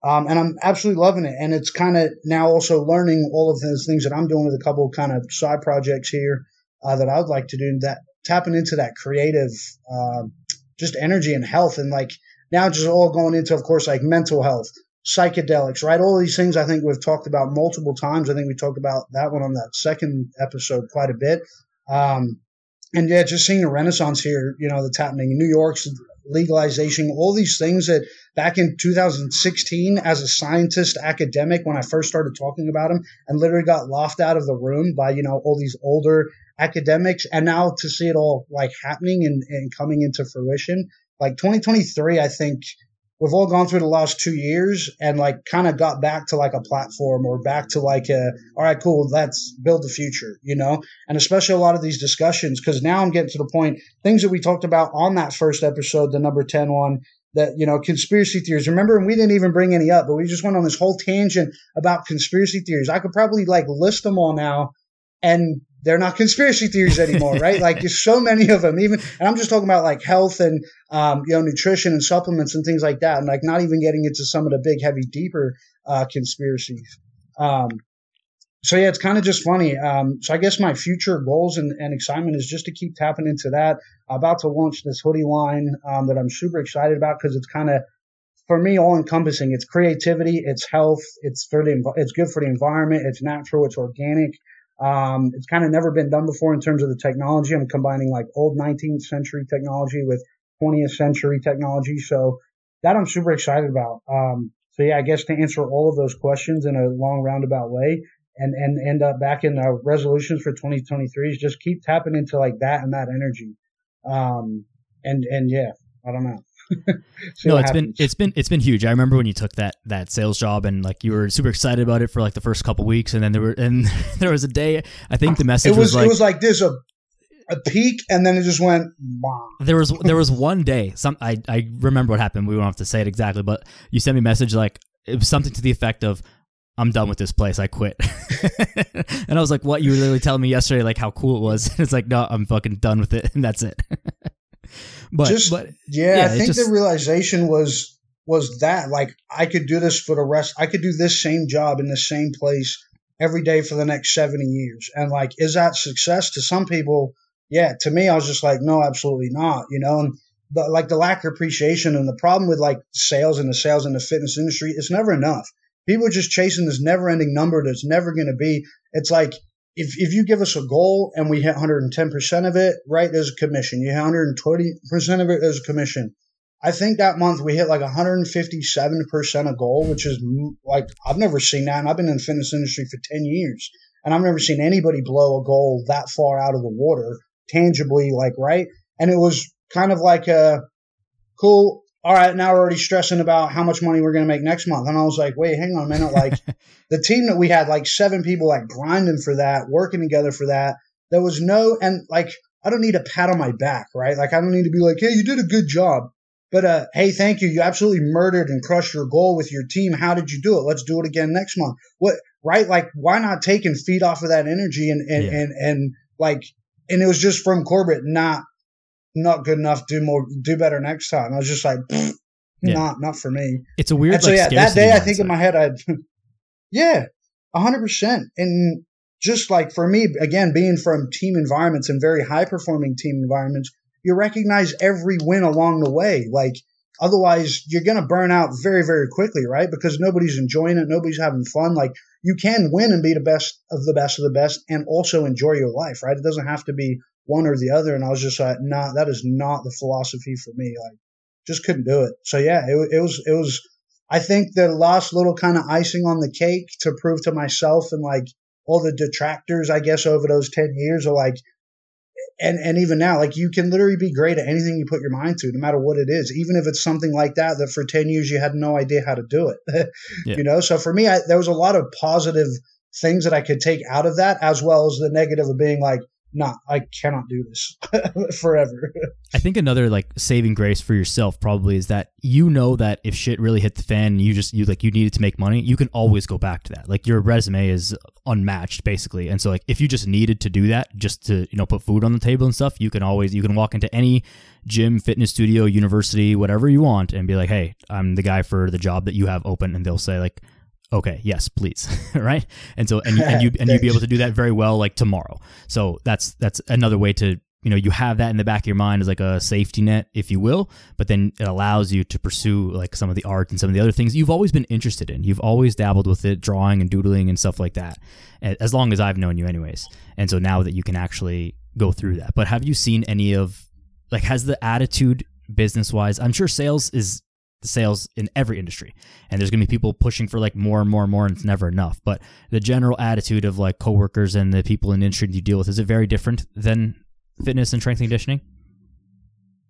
Um, and I'm absolutely loving it. And it's kind of now also learning all of those things that I'm doing with a couple kind of side projects here uh, that I would like to do. That tapping into that creative, uh, just energy and health, and like now just all going into, of course, like mental health, psychedelics, right? All these things I think we've talked about multiple times. I think we talked about that one on that second episode quite a bit. Um, and yeah, just seeing a renaissance here, you know, that's happening in New York's legalization, all these things that back in 2016, as a scientist academic, when I first started talking about them, and literally got laughed out of the room by, you know, all these older academics. And now to see it all like happening and, and coming into fruition, like 2023, I think we've all gone through the last two years and like kind of got back to like a platform or back to like a all right cool let's build the future you know? And especially a lot of these discussions because now i'm getting to the point things that we talked about on that first episode the number 10 one that you know conspiracy theories. Remember and we didn't even bring any up but we just went on this whole tangent about conspiracy theories. I could probably like list them all now and they're not conspiracy theories anymore, right? like there's so many of them. Even and I'm just talking about like health and um, you know nutrition and supplements and things like that, and like not even getting into some of the big, heavy, deeper uh, conspiracies. Um, so yeah, it's kind of just funny. Um, so I guess my future goals and, and, excitement is just to keep tapping into that. I'm about to launch this hoodie line um, that I'm super excited about because it's kind of for me all encompassing. It's creativity, it's health, it's for the it's good for the environment, it's natural, it's organic. Um, it's kind of never been done before in terms of the technology. I'm combining like old 19th century technology with 20th century technology. So that I'm super excited about. Um, so yeah, I guess to answer all of those questions in a long roundabout way and, and end up back in the resolutions for 2023 is just keep tapping into like that and that energy. Um, and, and yeah, I don't know. no, it's happens. been it's been it's been huge. I remember when you took that that sales job and like you were super excited about it for like the first couple weeks, and then there were and there was a day. I think the message it was, was like it was like this a a peak, and then it just went. There was there was one day. Some I I remember what happened. We don't have to say it exactly, but you sent me a message like it was something to the effect of. I'm done with this place. I quit. and I was like, "What? You were literally telling me yesterday, like how cool it was." And it's like, no, I'm fucking done with it, and that's it. But just but, yeah, yeah, I think just, the realization was was that like I could do this for the rest. I could do this same job in the same place every day for the next 70 years. And like, is that success to some people? Yeah, to me, I was just like, no, absolutely not. You know, and the, like the lack of appreciation and the problem with like sales and the sales in the fitness industry, it's never enough. People are just chasing this never ending number that's never going to be. It's like if, if you give us a goal and we hit 110% of it, right, there's a commission. You hit 120% of it, there's a commission. I think that month we hit like 157% of goal, which is mm, like, I've never seen that. And I've been in the fitness industry for 10 years and I've never seen anybody blow a goal that far out of the water tangibly, like, right. And it was kind of like a cool all right, now we're already stressing about how much money we're going to make next month. And I was like, wait, hang on a minute. Like the team that we had, like seven people, like grinding for that, working together for that. There was no, and like, I don't need a pat on my back, right? Like, I don't need to be like, hey, you did a good job. But, uh, hey, thank you. You absolutely murdered and crushed your goal with your team. How did you do it? Let's do it again next month. What, right? Like, why not take and feed off of that energy and, and, yeah. and, and like, and it was just from Corbett, not not good enough. Do more, do better next time. I was just like, yeah. not, not for me. It's a weird. And so like, yeah, that day I think in my head, I'd, yeah, hundred percent. And just like for me, again, being from team environments and very high performing team environments, you recognize every win along the way. Like otherwise you're going to burn out very, very quickly, right? Because nobody's enjoying it. Nobody's having fun. Like you can win and be the best of the best of the best and also enjoy your life, right? It doesn't have to be one or the other. And I was just like, nah, that is not the philosophy for me. Like, just couldn't do it. So yeah, it, it was, it was, I think the last little kind of icing on the cake to prove to myself and like all the detractors, I guess, over those 10 years are like, and and even now, like you can literally be great at anything you put your mind to, no matter what it is. Even if it's something like that that for ten years you had no idea how to do it. yeah. You know, so for me, I, there was a lot of positive things that I could take out of that, as well as the negative of being like, nah, I cannot do this forever. I think another like saving grace for yourself probably is that you know that if shit really hit the fan, you just you like you needed to make money, you can always go back to that. Like your resume is unmatched basically, and so like if you just needed to do that just to you know put food on the table and stuff, you can always you can walk into any gym, fitness studio, university, whatever you want, and be like, hey, I'm the guy for the job that you have open, and they'll say like okay yes please. Right? And so and, and you and you'd be able to do that very well like tomorrow. So that's that's another way to you know you have that in the back of your mind as like a safety net if you will but then it allows you to pursue like some of the art and some of the other things you've always been interested in. You've always dabbled with it drawing and doodling and stuff like that as long as i've known you anyways. And so now that you can actually go through that. But have you seen any of like has the attitude business wise i'm sure sales is sales in every industry. And there's going to be people pushing for like more and more and more, and it's never enough. But the general attitude of like coworkers and the people in the industry you deal with, is it very different than fitness and strength and conditioning?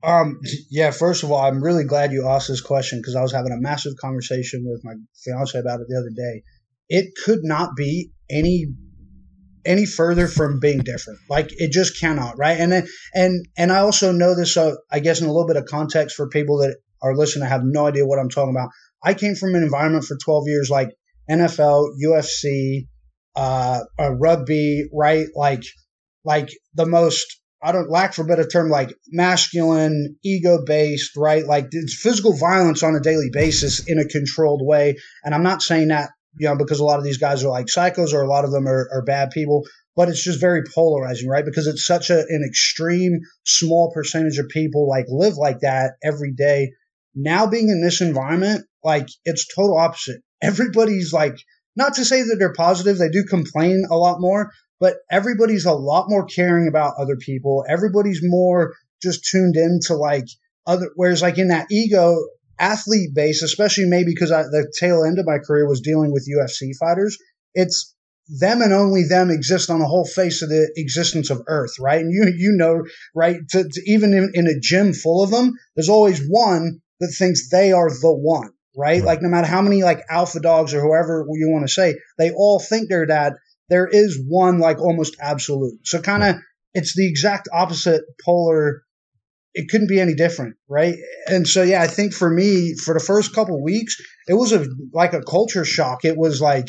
Um, yeah, first of all, I'm really glad you asked this question because I was having a massive conversation with my fiance about it the other day. It could not be any any further from being different. Like it just cannot, right? And and and I also know this. Uh, I guess in a little bit of context for people that are listening have no idea what I'm talking about. I came from an environment for 12 years like NFL, UFC, uh, uh, rugby, right? Like, like the most, I don't lack for a better term, like masculine, ego based, right? Like it's physical violence on a daily basis in a controlled way. And I'm not saying that, you know, because a lot of these guys are like psychos or a lot of them are, are bad people, but it's just very polarizing, right? Because it's such a, an extreme small percentage of people like live like that every day now being in this environment, like it's total opposite. Everybody's like, not to say that they're positive, they do complain a lot more, but everybody's a lot more caring about other people. Everybody's more just tuned in to like other, whereas like in that ego athlete base, especially maybe because the tail end of my career was dealing with UFC fighters, it's them and only them exist on the whole face of the existence of Earth, right? And you you know, right? To, to even in, in, a gym full of them, there's always one that thinks they are the one, right? right? Like no matter how many like alpha dogs or whoever you want to say, they all think they're that. There is one like almost absolute. So kind of right. it's the exact opposite polar. It couldn't be any different, right? And so yeah, I think for me, for the first couple weeks, it was a like a culture shock. It was like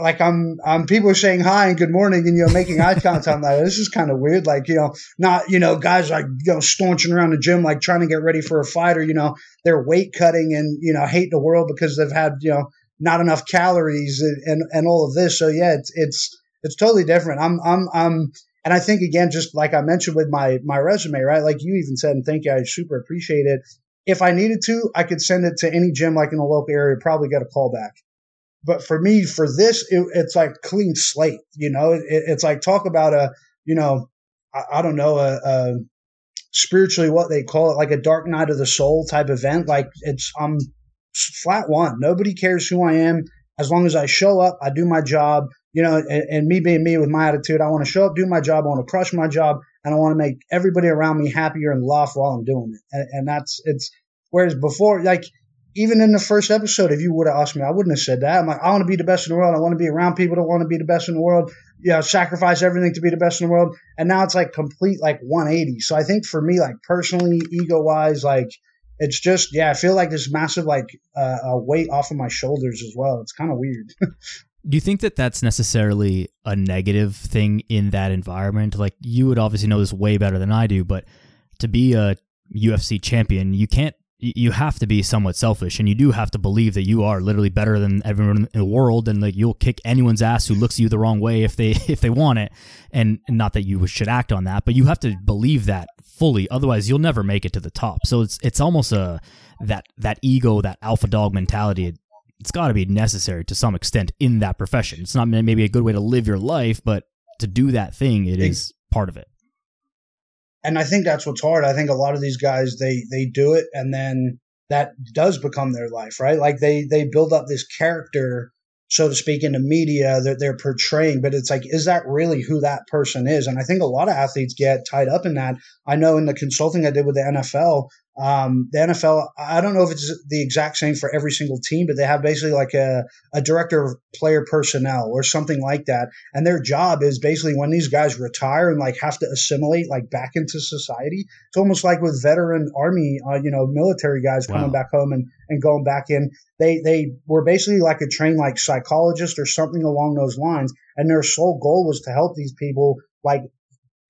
like I'm, I'm people are saying hi and good morning and you know making eye contact. I'm like, this is kind of weird. Like you know, not you know guys like you know staunching around the gym like trying to get ready for a fight or you know they're weight cutting and you know hate the world because they've had you know not enough calories and and, and all of this. So yeah, it's it's it's totally different. I'm I'm I'm and I think again, just like I mentioned with my my resume, right? Like you even said, and thank you, I super appreciate it. If I needed to, I could send it to any gym like in the local area, probably get a call back. But for me, for this, it, it's like clean slate. You know, it, it's like talk about a, you know, I, I don't know, a, a, spiritually what they call it, like a dark night of the soul type event. Like it's I'm flat one. Nobody cares who I am as long as I show up. I do my job. You know, and, and me being me with my attitude, I want to show up, do my job. I want to crush my job, and I want to make everybody around me happier and laugh while I'm doing it. And, and that's it's. Whereas before, like even in the first episode, if you would have asked me, I wouldn't have said that. I'm like, I want to be the best in the world. I want to be around people that want to be the best in the world. You know, sacrifice everything to be the best in the world. And now it's like complete like 180. So I think for me, like personally, ego wise, like it's just yeah, I feel like this massive like uh, weight off of my shoulders as well. It's kind of weird. Do you think that that's necessarily a negative thing in that environment? Like you would obviously know this way better than I do, but to be a UFC champion, you can't you have to be somewhat selfish and you do have to believe that you are literally better than everyone in the world and like you'll kick anyone's ass who looks at you the wrong way if they if they want it. And not that you should act on that but you have to believe that fully otherwise you'll never make it to the top. So it's it's almost a that that ego that alpha dog mentality it, it's got to be necessary to some extent in that profession. It's not maybe a good way to live your life but to do that thing it is part of it and I think that's what's hard. I think a lot of these guys they they do it and then that does become their life, right? Like they they build up this character so to speak, in the media that they're portraying. But it's like, is that really who that person is? And I think a lot of athletes get tied up in that. I know in the consulting I did with the NFL, um, the NFL, I don't know if it's the exact same for every single team, but they have basically like a, a director of player personnel or something like that. And their job is basically when these guys retire and like have to assimilate like back into society. It's almost like with veteran army, uh, you know, military guys coming back home and, and going back in. They, they were basically like a trained like psychologist or something along those lines. And their sole goal was to help these people like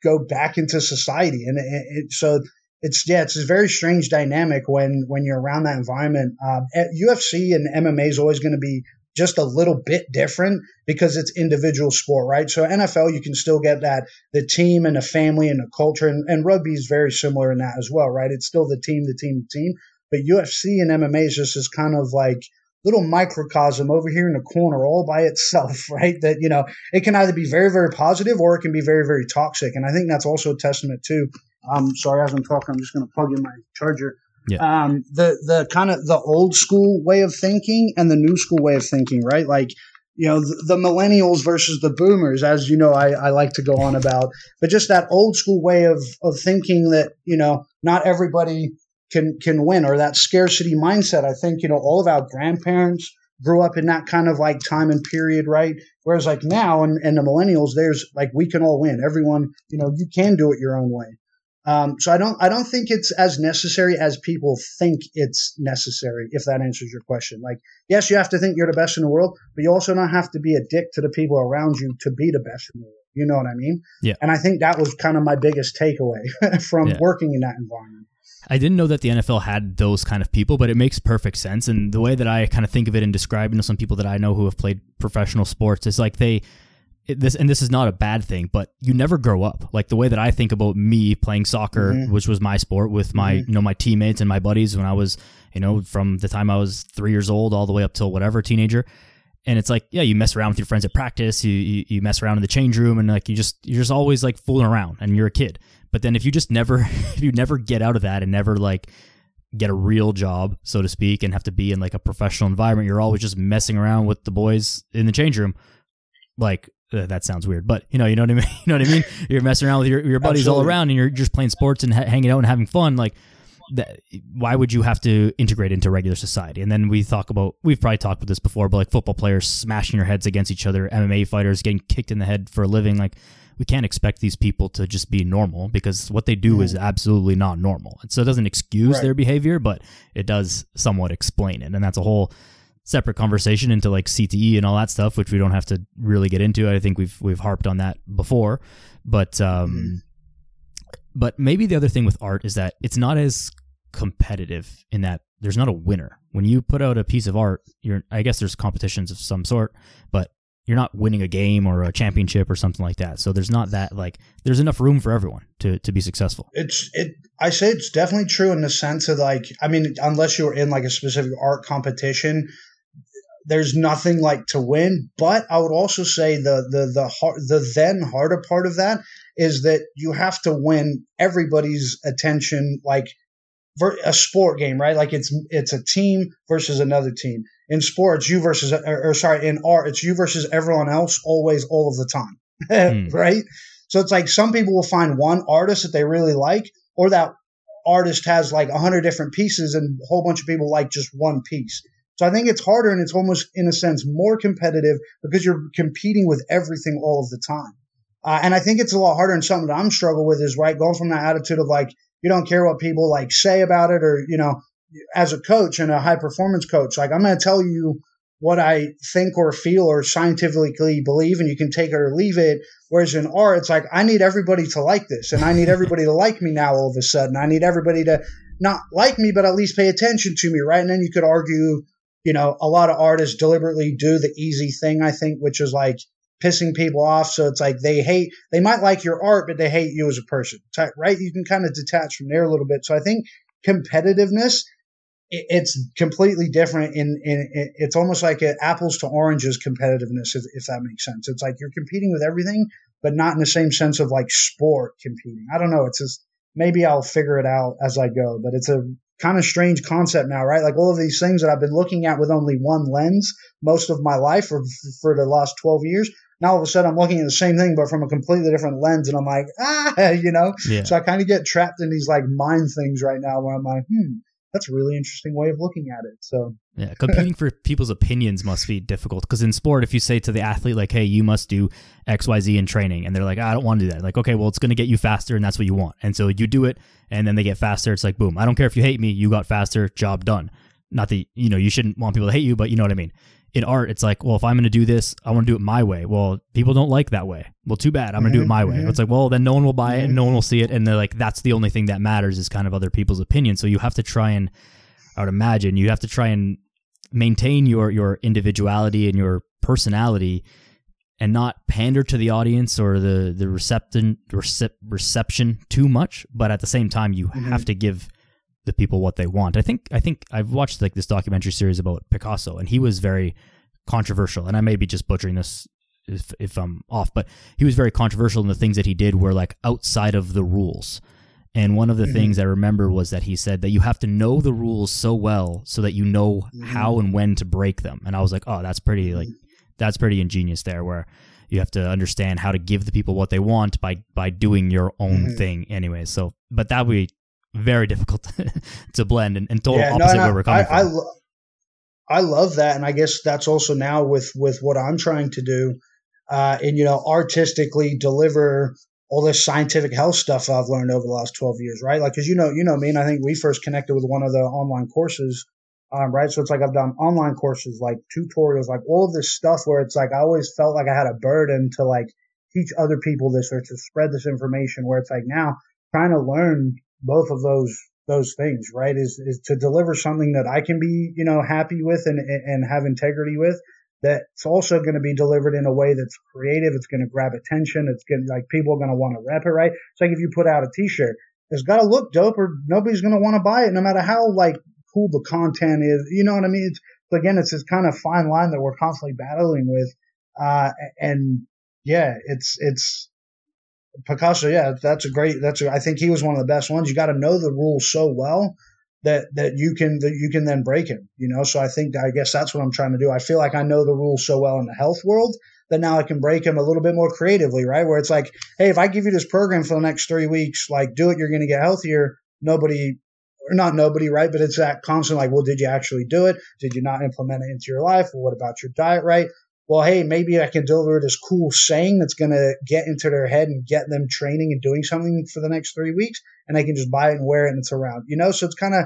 go back into society. And it, it, so it's yeah, it's a very strange dynamic when when you're around that environment. Uh, UFC and MMA is always going to be just a little bit different because it's individual sport, right? So NFL, you can still get that the team and the family and the culture, and, and rugby is very similar in that as well, right? It's still the team, the team, the team. But UFC and MMA is just this kind of like little microcosm over here in the corner all by itself, right? That, you know, it can either be very, very positive or it can be very, very toxic. And I think that's also a testament to I'm sorry, as I'm talking, I'm just going to plug in my charger. Yeah. Um, the the kind of the old school way of thinking and the new school way of thinking, right? Like, you know, the, the millennials versus the boomers, as you know, I, I like to go on about, but just that old school way of of thinking that you know not everybody can can win or that scarcity mindset. I think you know all of our grandparents grew up in that kind of like time and period, right? Whereas like now and, and the millennials, there's like we can all win. Everyone, you know, you can do it your own way. Um, so I don't I don't think it's as necessary as people think it's necessary. If that answers your question, like yes, you have to think you're the best in the world, but you also don't have to be a dick to the people around you to be the best in the world. You know what I mean? Yeah. And I think that was kind of my biggest takeaway from yeah. working in that environment. I didn't know that the NFL had those kind of people, but it makes perfect sense. And the way that I kind of think of it and describe, you know, some people that I know who have played professional sports is like they it, this and this is not a bad thing, but you never grow up. Like the way that I think about me playing soccer, mm-hmm. which was my sport with my mm-hmm. you know my teammates and my buddies when I was you know from the time I was three years old all the way up till whatever teenager. And it's like, yeah, you mess around with your friends at practice, you, you, you mess around in the change room, and like you just you're just always like fooling around, and you're a kid. But then if you just never if you never get out of that and never like get a real job, so to speak, and have to be in like a professional environment, you're always just messing around with the boys in the change room. Like uh, that sounds weird, but you know, you know what I mean. You know what I mean. You're messing around with your, your buddies Absolutely. all around, and you're just playing sports and ha- hanging out and having fun. Like, that, why would you have to integrate into regular society? And then we talk about we've probably talked about this before, but like football players smashing their heads against each other, MMA fighters getting kicked in the head for a living. Like, we can't expect these people to just be normal because what they do mm. is absolutely not normal. And so it doesn't excuse right. their behavior, but it does somewhat explain it. And that's a whole separate conversation into like CTE and all that stuff, which we don't have to really get into. I think we've we've harped on that before, but um, mm-hmm. but maybe the other thing with art is that it's not as competitive in that there's not a winner. When you put out a piece of art, you're I guess there's competitions of some sort, but you're not winning a game or a championship or something like that. So there's not that like there's enough room for everyone to to be successful. It's it I say it's definitely true in the sense of like I mean unless you're in like a specific art competition, there's nothing like to win. But I would also say the the the hard, the then harder part of that is that you have to win everybody's attention, like a sport game, right? Like it's it's a team versus another team. In sports, you versus or, or sorry, in art, it's you versus everyone else, always, all of the time, mm. right? So it's like some people will find one artist that they really like, or that artist has like a hundred different pieces, and a whole bunch of people like just one piece. So I think it's harder and it's almost, in a sense, more competitive because you're competing with everything all of the time. Uh, and I think it's a lot harder and something that I'm struggling with is right going from that attitude of like you don't care what people like say about it or you know as a coach and a high performance coach like I'm going to tell you what I think or feel or scientifically believe and you can take it or leave it. Whereas in art it's like I need everybody to like this and I need everybody to like me now all of a sudden. I need everybody to not like me but at least pay attention to me right? And then you could argue you know, a lot of artists deliberately do the easy thing, I think, which is like pissing people off. So it's like they hate, they might like your art, but they hate you as a person, right? You can kind of detach from there a little bit. So I think competitiveness, it's completely different. In, in, it's almost like apples to oranges competitiveness, if, if that makes sense. It's like you're competing with everything, but not in the same sense of like sport competing. I don't know. It's just maybe I'll figure it out as I go, but it's a kind of strange concept now, right? Like all of these things that I've been looking at with only one lens most of my life or for the last 12 years. Now all of a sudden I'm looking at the same thing, but from a completely different lens. And I'm like, ah, you know? Yeah. So I kind of get trapped in these like mind things right now where I'm like, hmm, that's a really interesting way of looking at it. So yeah, competing for people's opinions must be difficult because in sport, if you say to the athlete like, "Hey, you must do X, Y, Z in training," and they're like, "I don't want to do that," like, okay, well, it's going to get you faster, and that's what you want, and so you do it, and then they get faster. It's like, boom, I don't care if you hate me, you got faster, job done. Not that you know you shouldn't want people to hate you, but you know what I mean in art, it's like, well, if I'm going to do this, I want to do it my way. Well, people don't like that way. Well, too bad. I'm going to do it my way. It's like, well, then no one will buy it and no one will see it. And they're like, that's the only thing that matters is kind of other people's opinion. So you have to try and, I would imagine, you have to try and maintain your your individuality and your personality and not pander to the audience or the the reception recep, reception too much but at the same time you mm-hmm. have to give the people what they want. I think I think I've watched like this documentary series about Picasso, and he was very controversial. And I may be just butchering this if if I'm off, but he was very controversial in the things that he did were like outside of the rules. And one of the mm-hmm. things I remember was that he said that you have to know the rules so well so that you know mm-hmm. how and when to break them. And I was like, oh, that's pretty like that's pretty ingenious there, where you have to understand how to give the people what they want by by doing your own mm-hmm. thing anyway. So, but that would be very difficult to blend and, and total yeah, opposite no, where we're coming I, from. I, lo- I love that, and I guess that's also now with with what I'm trying to do, uh, and you know, artistically deliver all this scientific health stuff I've learned over the last 12 years, right? Like, cause you know, you know me, and I think we first connected with one of the online courses, um, right? So it's like I've done online courses, like tutorials, like all of this stuff where it's like I always felt like I had a burden to like teach other people this or to spread this information. Where it's like now trying to learn both of those those things, right? Is is to deliver something that I can be, you know, happy with and and have integrity with. That's also going to be delivered in a way that's creative. It's going to grab attention. It's going to like people are going to want to rep it, right? It's like if you put out a T-shirt, it's got to look dope, or nobody's going to want to buy it, no matter how like cool the content is. You know what I mean? It's again, it's this kind of fine line that we're constantly battling with. Uh, and yeah, it's it's Picasso, yeah, that's a great. That's a, I think he was one of the best ones. You got to know the rules so well that that you can that you can then break him. You know, so I think I guess that's what I'm trying to do. I feel like I know the rules so well in the health world that now I can break him a little bit more creatively, right? Where it's like, hey, if I give you this program for the next three weeks, like do it, you're going to get healthier. Nobody or not nobody, right? But it's that constant like, well, did you actually do it? Did you not implement it into your life? Well, what about your diet, right? well, hey, maybe I can deliver this cool saying that's going to get into their head and get them training and doing something for the next three weeks. And they can just buy it and wear it and it's around, you know? So it's kind of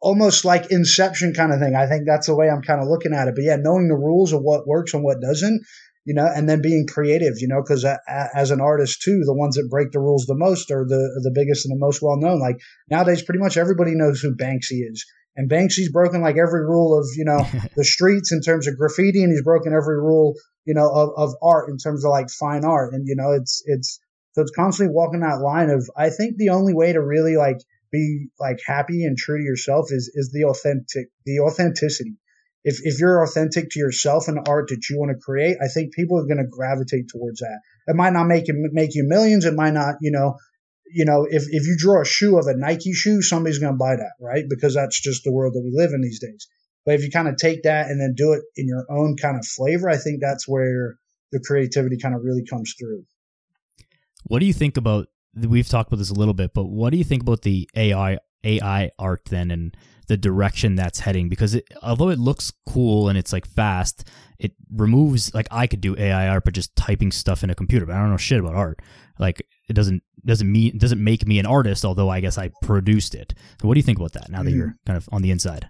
almost like inception kind of thing. I think that's the way I'm kind of looking at it. But yeah, knowing the rules of what works and what doesn't, you know, and then being creative, you know, because as an artist too, the ones that break the rules the most are the, the biggest and the most well known. Like nowadays, pretty much everybody knows who Banksy is. And Banksy's broken like every rule of, you know, the streets in terms of graffiti and he's broken every rule, you know, of, of art in terms of like fine art. And, you know, it's, it's, so it's constantly walking that line of, I think the only way to really like be like happy and true to yourself is, is the authentic, the authenticity. If, if you're authentic to yourself and the art that you want to create, I think people are going to gravitate towards that. It might not make you, make you millions. It might not, you know, you know, if, if you draw a shoe of a Nike shoe, somebody's going to buy that, right? Because that's just the world that we live in these days. But if you kind of take that and then do it in your own kind of flavor, I think that's where the creativity kind of really comes through. What do you think about? We've talked about this a little bit, but what do you think about the AI AI art then and the direction that's heading? Because it, although it looks cool and it's like fast, it removes like I could do AI art, but just typing stuff in a computer. But I don't know shit about art. Like it doesn't doesn't mean doesn't make me an artist, although I guess I produced it. So what do you think about that now that mm. you're kind of on the inside?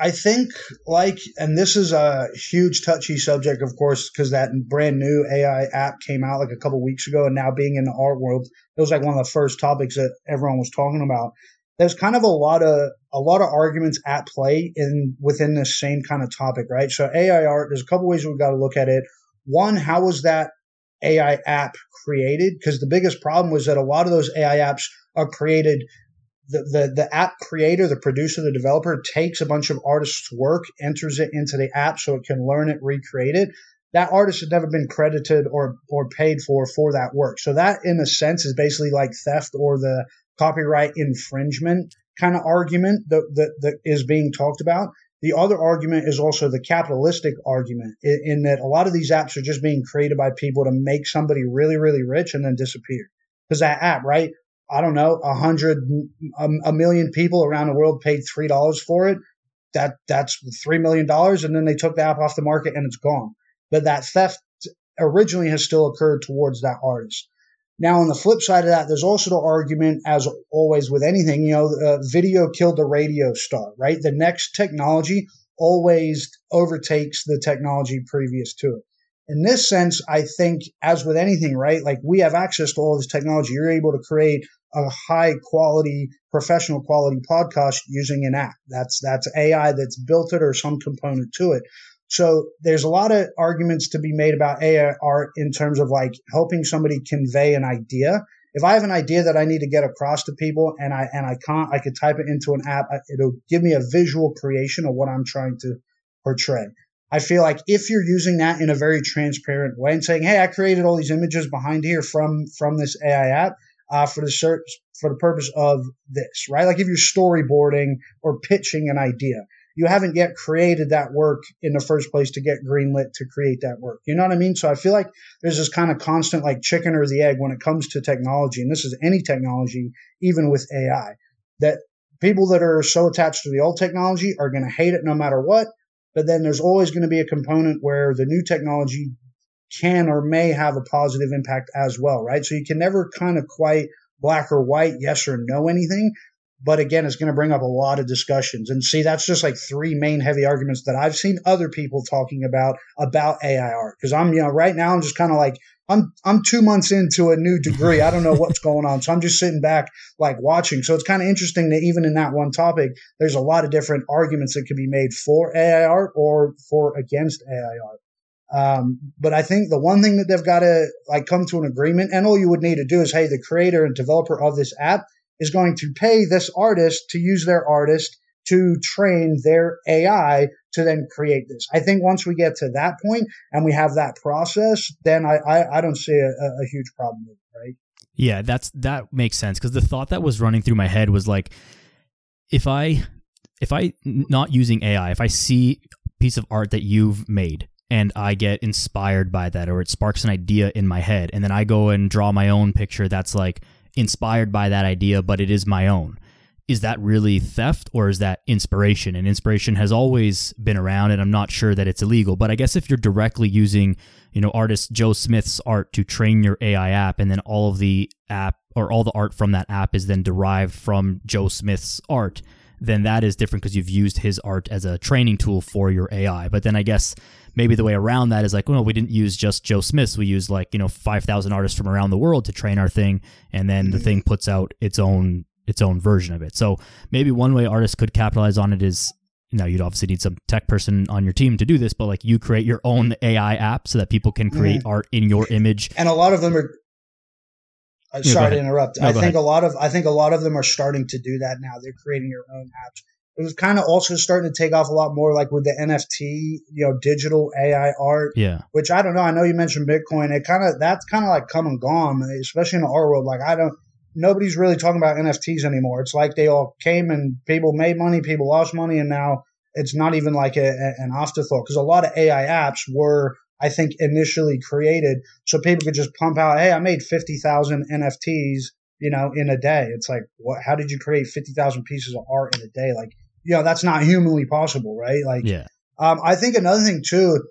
I think like, and this is a huge touchy subject, of course, because that brand new AI app came out like a couple weeks ago, and now being in the art world, it was like one of the first topics that everyone was talking about. There's kind of a lot of a lot of arguments at play in within this same kind of topic, right? So AI art, there's a couple ways we've got to look at it. One, how was that AI app created because the biggest problem was that a lot of those AI apps are created. The, the, the app creator, the producer, the developer takes a bunch of artists' work, enters it into the app so it can learn it, recreate it. That artist has never been credited or, or paid for for that work. So that, in a sense, is basically like theft or the copyright infringement kind of argument that, that, that is being talked about. The other argument is also the capitalistic argument in, in, that a lot of these apps are just being created by people to make somebody really, really rich and then disappear. Because that app, right? I don't know, a hundred, a, a million people around the world paid three dollars for it. That that's three million dollars, and then they took the app off the market and it's gone. But that theft originally has still occurred towards that artist. Now, on the flip side of that, there's also the argument, as always with anything, you know, uh, video killed the radio star, right? The next technology always overtakes the technology previous to it. In this sense, I think, as with anything, right? Like we have access to all this technology. You're able to create a high quality, professional quality podcast using an app. That's that's AI that's built it or some component to it. So there's a lot of arguments to be made about AI art in terms of like helping somebody convey an idea. If I have an idea that I need to get across to people and I and I can't, I could type it into an app. It'll give me a visual creation of what I'm trying to portray. I feel like if you're using that in a very transparent way and saying, "Hey, I created all these images behind here from from this AI app uh, for the search for the purpose of this," right? Like if you're storyboarding or pitching an idea, you haven't yet created that work in the first place to get greenlit to create that work. You know what I mean? So I feel like there's this kind of constant like chicken or the egg when it comes to technology. And this is any technology, even with AI, that people that are so attached to the old technology are going to hate it no matter what. But then there's always going to be a component where the new technology can or may have a positive impact as well, right? So you can never kind of quite black or white, yes or no anything but again, it's going to bring up a lot of discussions. And see, that's just like three main heavy arguments that I've seen other people talking about about AI art. Because I'm, you know, right now I'm just kind of like I'm I'm two months into a new degree. I don't know what's going on, so I'm just sitting back like watching. So it's kind of interesting that even in that one topic, there's a lot of different arguments that can be made for AI art or for against AI art. Um, but I think the one thing that they've got to like come to an agreement, and all you would need to do is, hey, the creator and developer of this app is going to pay this artist to use their artist to train their AI to then create this. I think once we get to that point and we have that process, then I, I, I don't see a, a, huge problem with it, right? Yeah, that's that makes sense because the thought that was running through my head was like, if I if I not using AI, if I see piece of art that you've made and I get inspired by that or it sparks an idea in my head and then I go and draw my own picture that's like inspired by that idea, but it is my own. Is that really theft or is that inspiration? And inspiration has always been around, and I'm not sure that it's illegal. But I guess if you're directly using, you know, artist Joe Smith's art to train your AI app, and then all of the app or all the art from that app is then derived from Joe Smith's art, then that is different because you've used his art as a training tool for your AI. But then I guess maybe the way around that is like, well, we didn't use just Joe Smith's. We used like, you know, 5,000 artists from around the world to train our thing. And then mm-hmm. the thing puts out its own, its own version of it. So maybe one way artists could capitalize on it is, you know, you'd obviously need some tech person on your team to do this, but like you create your own AI app so that people can create mm-hmm. art in your image. And a lot of them are, uh, sorry to interrupt. No, I think ahead. a lot of I think a lot of them are starting to do that now. They're creating their own apps it was kind of also starting to take off a lot more like with the NFT, you know, digital AI art. Yeah. Which I don't know. I know you mentioned Bitcoin. It kind of, that's kind of like come and gone, especially in the art world. Like I don't, nobody's really talking about NFTs anymore. It's like they all came and people made money, people lost money, and now it's not even like a, a, an afterthought because a lot of AI apps were, I think, initially created so people could just pump out, hey, I made 50,000 NFTs, you know, in a day. It's like, what, how did you create 50,000 pieces of art in a day? Like, you know, that's not humanly possible, right? Like, yeah. Um, I think another thing too,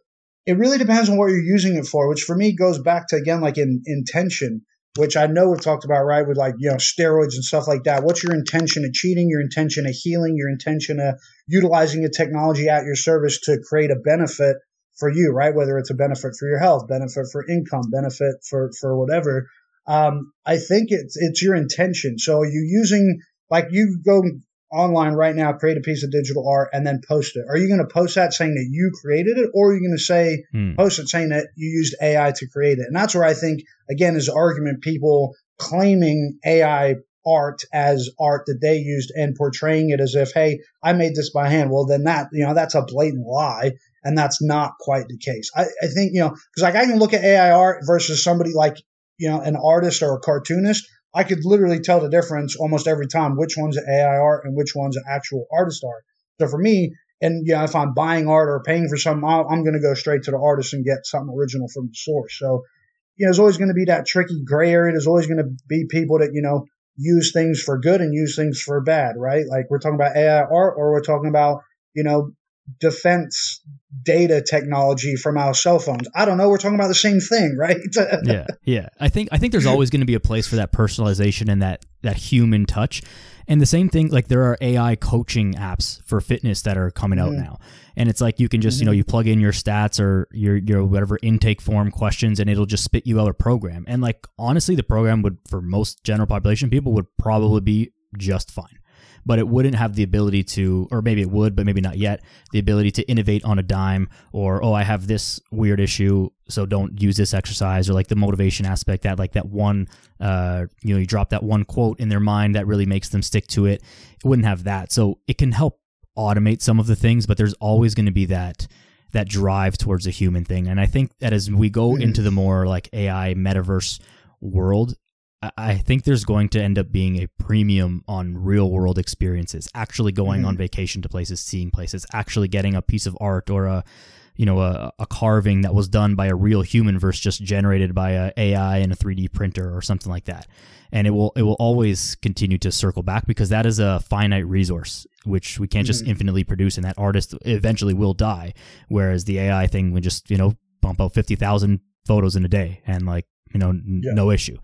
it really depends on what you're using it for, which for me goes back to again like in intention, which I know we've talked about, right? With like you know steroids and stuff like that. What's your intention of cheating? Your intention of healing? Your intention of utilizing a technology at your service to create a benefit for you, right? Whether it's a benefit for your health, benefit for income, benefit for for whatever. Um, I think it's it's your intention. So are you using like you go online right now, create a piece of digital art, and then post it. Are you going to post that saying that you created it, or are you going to say hmm. post it saying that you used AI to create it? And that's where I think again is argument people claiming AI art as art that they used and portraying it as if, hey, I made this by hand. Well, then that you know that's a blatant lie. And that's not quite the case. I, I think, you know, because like I can look at AI art versus somebody like, you know, an artist or a cartoonist I could literally tell the difference almost every time which one's AI art and which one's actual artist art. So for me, and yeah, if I'm buying art or paying for something, I'm going to go straight to the artist and get something original from the source. So, you know, there's always going to be that tricky gray area. There's always going to be people that, you know, use things for good and use things for bad, right? Like we're talking about AI art or we're talking about, you know, defense data technology from our cell phones. I don't know. We're talking about the same thing, right? yeah, yeah. I think I think there's always going to be a place for that personalization and that that human touch. And the same thing, like there are AI coaching apps for fitness that are coming out mm-hmm. now, and it's like you can just mm-hmm. you know mm-hmm. you plug in your stats or your your whatever intake form questions, and it'll just spit you out a program. And like honestly, the program would for most general population people would probably be just fine but it wouldn't have the ability to, or maybe it would, but maybe not yet, the ability to innovate on a dime or, oh, I have this weird issue, so don't use this exercise, or like the motivation aspect that, like that one, uh, you know, you drop that one quote in their mind that really makes them stick to it. It wouldn't have that. So it can help automate some of the things, but there's always going to be that that drive towards a human thing. And I think that as we go mm. into the more like AI metaverse world, I think there's going to end up being a premium on real world experiences, actually going mm-hmm. on vacation to places, seeing places, actually getting a piece of art or a you know a, a carving that was done by a real human versus just generated by a AI and a 3D printer or something like that. And it will it will always continue to circle back because that is a finite resource which we can't just mm-hmm. infinitely produce, and that artist eventually will die. Whereas the AI thing would just you know bump out fifty thousand photos in a day and like you know n- yeah. no issue.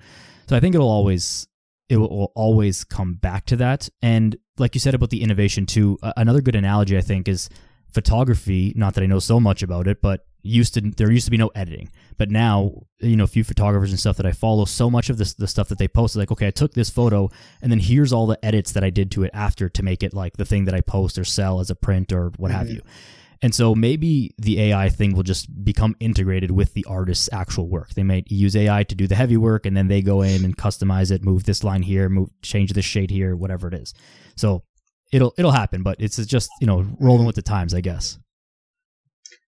So I think it'll always it will always come back to that. And like you said about the innovation too, uh, another good analogy I think is photography. Not that I know so much about it, but used to there used to be no editing, but now you know a few photographers and stuff that I follow. So much of this the stuff that they post is like, okay, I took this photo, and then here's all the edits that I did to it after to make it like the thing that I post or sell as a print or what mm-hmm. have you. And so maybe the AI thing will just become integrated with the artist's actual work. They might use AI to do the heavy work and then they go in and customize it, move this line here, move change this shade here, whatever it is. So it'll it'll happen, but it's just, you know, rolling with the times, I guess.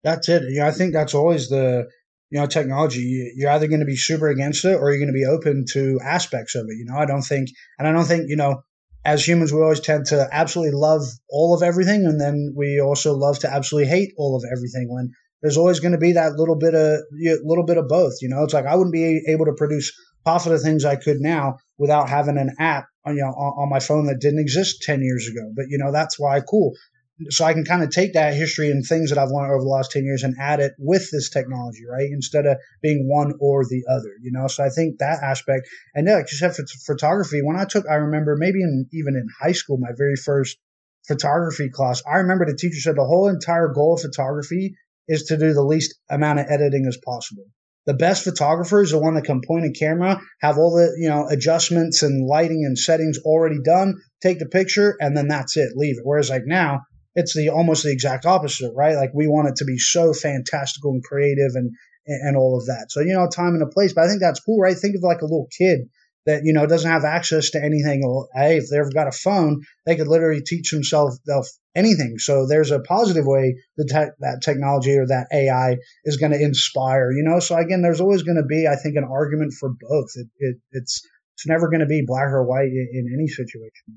That's it. Yeah, I think that's always the you know technology. You're either going to be super against it or you're going to be open to aspects of it. You know, I don't think, and I don't think you know as humans, we always tend to absolutely love all of everything, and then we also love to absolutely hate all of everything. When there's always going to be that little bit of little bit of both. You know, it's like I wouldn't be able to produce half of the things I could now without having an app, on, you know, on, on my phone that didn't exist ten years ago. But you know, that's why cool so I can kind of take that history and things that I've learned over the last 10 years and add it with this technology, right? Instead of being one or the other, you know? So I think that aspect, and yeah, like you said, for photography, when I took, I remember maybe in, even in high school, my very first photography class, I remember the teacher said the whole entire goal of photography is to do the least amount of editing as possible. The best photographer is the one that can point a camera, have all the, you know, adjustments and lighting and settings already done, take the picture, and then that's it, leave it. Whereas like now, it's the almost the exact opposite, right? Like we want it to be so fantastical and creative and and all of that. So you know, time and a place. But I think that's cool, right? Think of like a little kid that you know doesn't have access to anything. Hey, if they've got a phone, they could literally teach themselves anything. So there's a positive way that te- that technology or that AI is going to inspire. You know, so again, there's always going to be, I think, an argument for both. It, it, it's it's never going to be black or white in, in any situation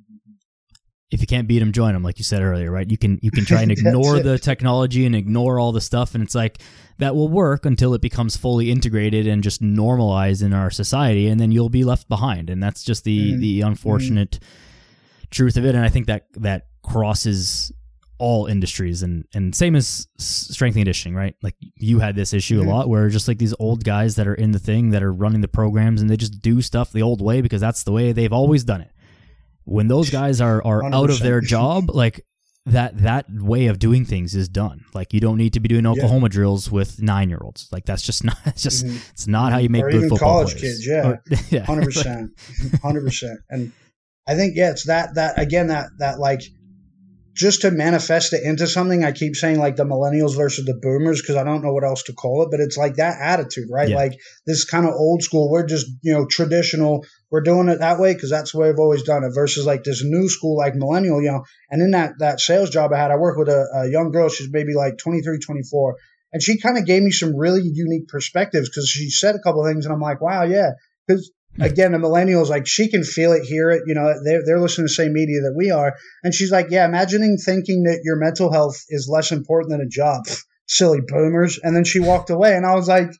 if you can't beat them, join them, like you said earlier, right? You can you can try and ignore the technology and ignore all the stuff, and it's like that will work until it becomes fully integrated and just normalized in our society, and then you'll be left behind, and that's just the mm-hmm. the unfortunate mm-hmm. truth of it. And I think that that crosses all industries, and and same as strength and conditioning, right? Like you had this issue mm-hmm. a lot, where just like these old guys that are in the thing that are running the programs, and they just do stuff the old way because that's the way they've always done it when those guys are are 100%. out of their job, like that that way of doing things is done. Like you don't need to be doing Oklahoma yeah. drills with nine year olds. Like that's just not. It's just mm-hmm. it's not how you make or good even football college players. kids. Yeah, hundred percent, hundred percent. And I think yeah, it's that that again that that like just to manifest it into something, I keep saying like the millennials versus the boomers because I don't know what else to call it, but it's like that attitude, right? Yeah. Like this kind of old school. We're just, you know, traditional. We're doing it that way because that's the way I've always done it versus like this new school, like millennial, you know. And in that, that sales job I had, I worked with a, a young girl. She's maybe like 23, 24. And she kind of gave me some really unique perspectives because she said a couple things and I'm like, wow, yeah. Because again, the millennials, like she can feel it, hear it. You know, they're, they're listening to the same media that we are. And she's like, yeah, imagining thinking that your mental health is less important than a job. Silly boomers. And then she walked away. And I was like,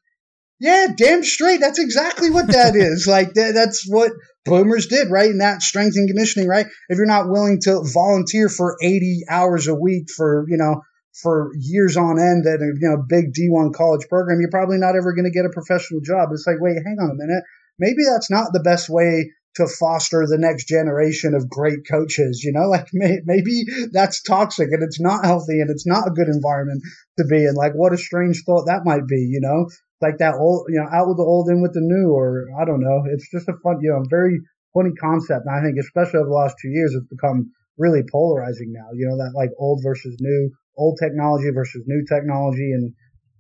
yeah, damn straight. That's exactly what that is. Like that, that's what boomers did, right? And that strength and conditioning, right? If you're not willing to volunteer for 80 hours a week for, you know, for years on end at a you know big D1 college program, you're probably not ever going to get a professional job. It's like, wait, hang on a minute. Maybe that's not the best way to foster the next generation of great coaches. You know, like may, maybe that's toxic and it's not healthy and it's not a good environment to be in. Like, what a strange thought that might be. You know, like that old, you know, out with the old, in with the new, or I don't know. It's just a fun, you know, very funny concept. And I think, especially over the last two years, it's become really polarizing now. You know, that like old versus new, old technology versus new technology, and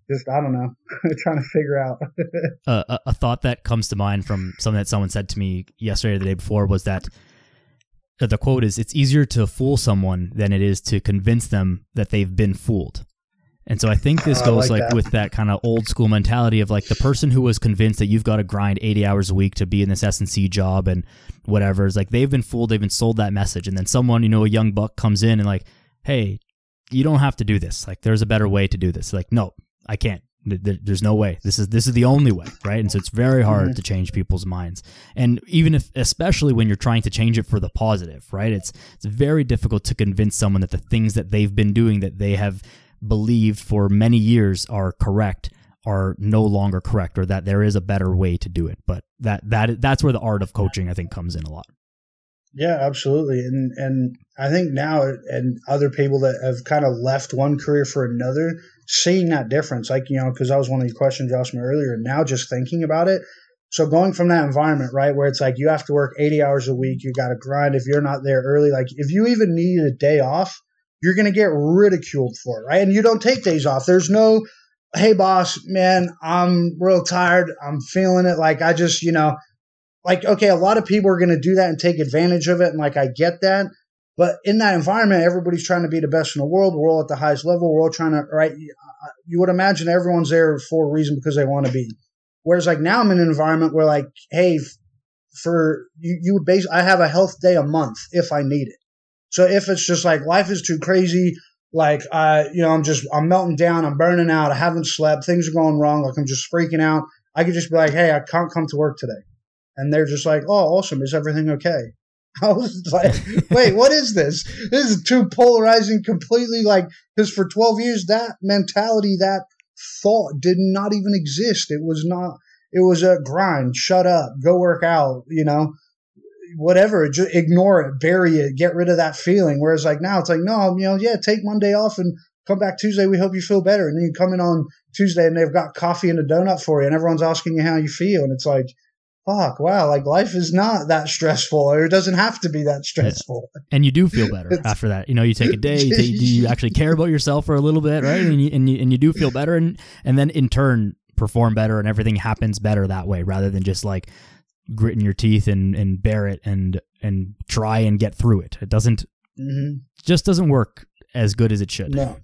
just I don't know, trying to figure out. uh, a, a thought that comes to mind from something that someone said to me yesterday or the day before was that uh, the quote is, "It's easier to fool someone than it is to convince them that they've been fooled." And so I think this goes like, like that. with that kind of old school mentality of like the person who was convinced that you've got to grind 80 hours a week to be in this S&C job and whatever is like they've been fooled, they've been sold that message. And then someone, you know, a young buck comes in and like, "Hey, you don't have to do this. Like there's a better way to do this." Like, "No, I can't. There's no way. This is this is the only way, right? And so it's very hard mm-hmm. to change people's minds. And even if, especially when you're trying to change it for the positive, right? It's it's very difficult to convince someone that the things that they've been doing that they have believed for many years are correct are no longer correct or that there is a better way to do it but that that that's where the art of coaching i think comes in a lot yeah absolutely and and i think now and other people that have kind of left one career for another seeing that difference like you know because that was one of the questions you asked me earlier and now just thinking about it so going from that environment right where it's like you have to work 80 hours a week you got to grind if you're not there early like if you even need a day off you're going to get ridiculed for it, right? And you don't take days off. There's no, hey, boss, man, I'm real tired. I'm feeling it. Like, I just, you know, like, okay, a lot of people are going to do that and take advantage of it. And like, I get that. But in that environment, everybody's trying to be the best in the world. We're all at the highest level. We're all trying to, right? You would imagine everyone's there for a reason because they want to be. Whereas, like, now I'm in an environment where, like, hey, for you, you would base, I have a health day a month if I need it. So if it's just like life is too crazy, like I, you know, I'm just I'm melting down, I'm burning out, I haven't slept, things are going wrong, like I'm just freaking out. I could just be like, hey, I can't come to work today, and they're just like, oh, awesome, is everything okay? I was like, wait, what is this? This is too polarizing, completely like because for 12 years that mentality, that thought did not even exist. It was not. It was a grind. Shut up. Go work out. You know whatever, just ignore it, bury it, get rid of that feeling. Whereas like now it's like, no, you know, yeah, take Monday off and come back Tuesday. We hope you feel better. And then you come in on Tuesday and they've got coffee and a donut for you and everyone's asking you how you feel. And it's like, fuck, wow, like life is not that stressful or it doesn't have to be that stressful. Yeah. And you do feel better after that. You know, you take a day, you, take, you actually care about yourself for a little bit, right? And you, and you, and you do feel better. And, and then in turn, perform better and everything happens better that way rather than just like gritting your teeth and and bear it and and try and get through it. It doesn't mm-hmm. just doesn't work as good as it should. No.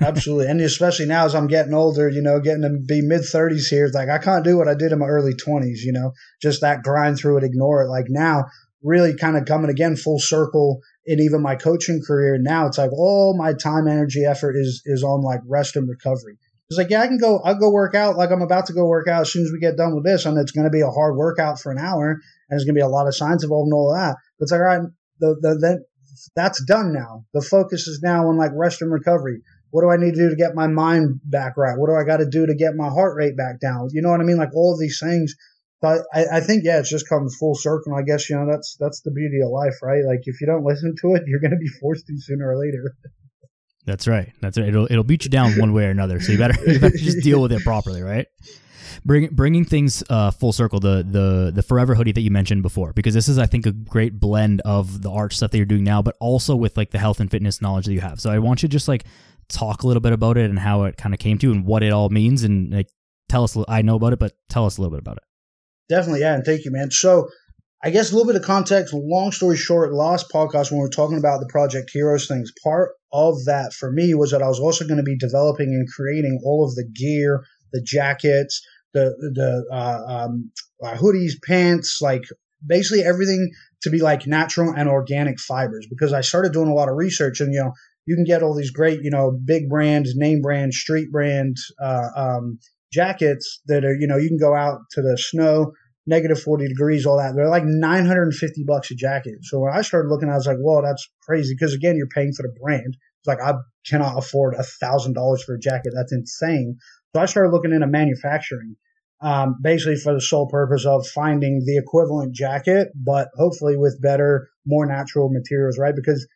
Absolutely. and especially now as I'm getting older, you know, getting to be mid 30s here, like I can't do what I did in my early 20s, you know, just that grind through it, ignore it. Like now, really kind of coming again full circle in even my coaching career. Now it's like all my time, energy, effort is is on like rest and recovery. It's like, yeah, I can go. I'll go work out. Like I'm about to go work out as soon as we get done with this, and it's going to be a hard workout for an hour, and there's going to be a lot of signs involved and all that. But it's like, all right, the, the, the, that's done now. The focus is now on like rest and recovery. What do I need to do to get my mind back right? What do I got to do to get my heart rate back down? You know what I mean? Like all of these things. But I, I think yeah, it's just come full circle. I guess you know that's that's the beauty of life, right? Like if you don't listen to it, you're going to be forced to sooner or later. That's right. That's right. It'll it'll beat you down one way or another. So you better, you better just deal with it properly, right? Bring, bringing things uh, full circle, the the the forever hoodie that you mentioned before, because this is, I think, a great blend of the art stuff that you're doing now, but also with like the health and fitness knowledge that you have. So I want you to just like talk a little bit about it and how it kind of came to you and what it all means, and like tell us. I know about it, but tell us a little bit about it. Definitely, yeah, and thank you, man. So I guess a little bit of context. Long story short, last podcast when we were talking about the Project Heroes things, part of that for me was that I was also going to be developing and creating all of the gear, the jackets, the the uh, um, uh, hoodies, pants, like basically everything to be like natural and organic fibers. Because I started doing a lot of research, and you know, you can get all these great, you know, big brands, name brands, street brand uh, um, jackets that are, you know, you can go out to the snow, negative 40 degrees, all that. They're like 950 bucks a jacket. So when I started looking, I was like, whoa, that's crazy. Because again, you're paying for the brand. It's like, I cannot afford a thousand dollars for a jacket. That's insane. So I started looking into manufacturing, um, basically for the sole purpose of finding the equivalent jacket, but hopefully with better, more natural materials, right? Because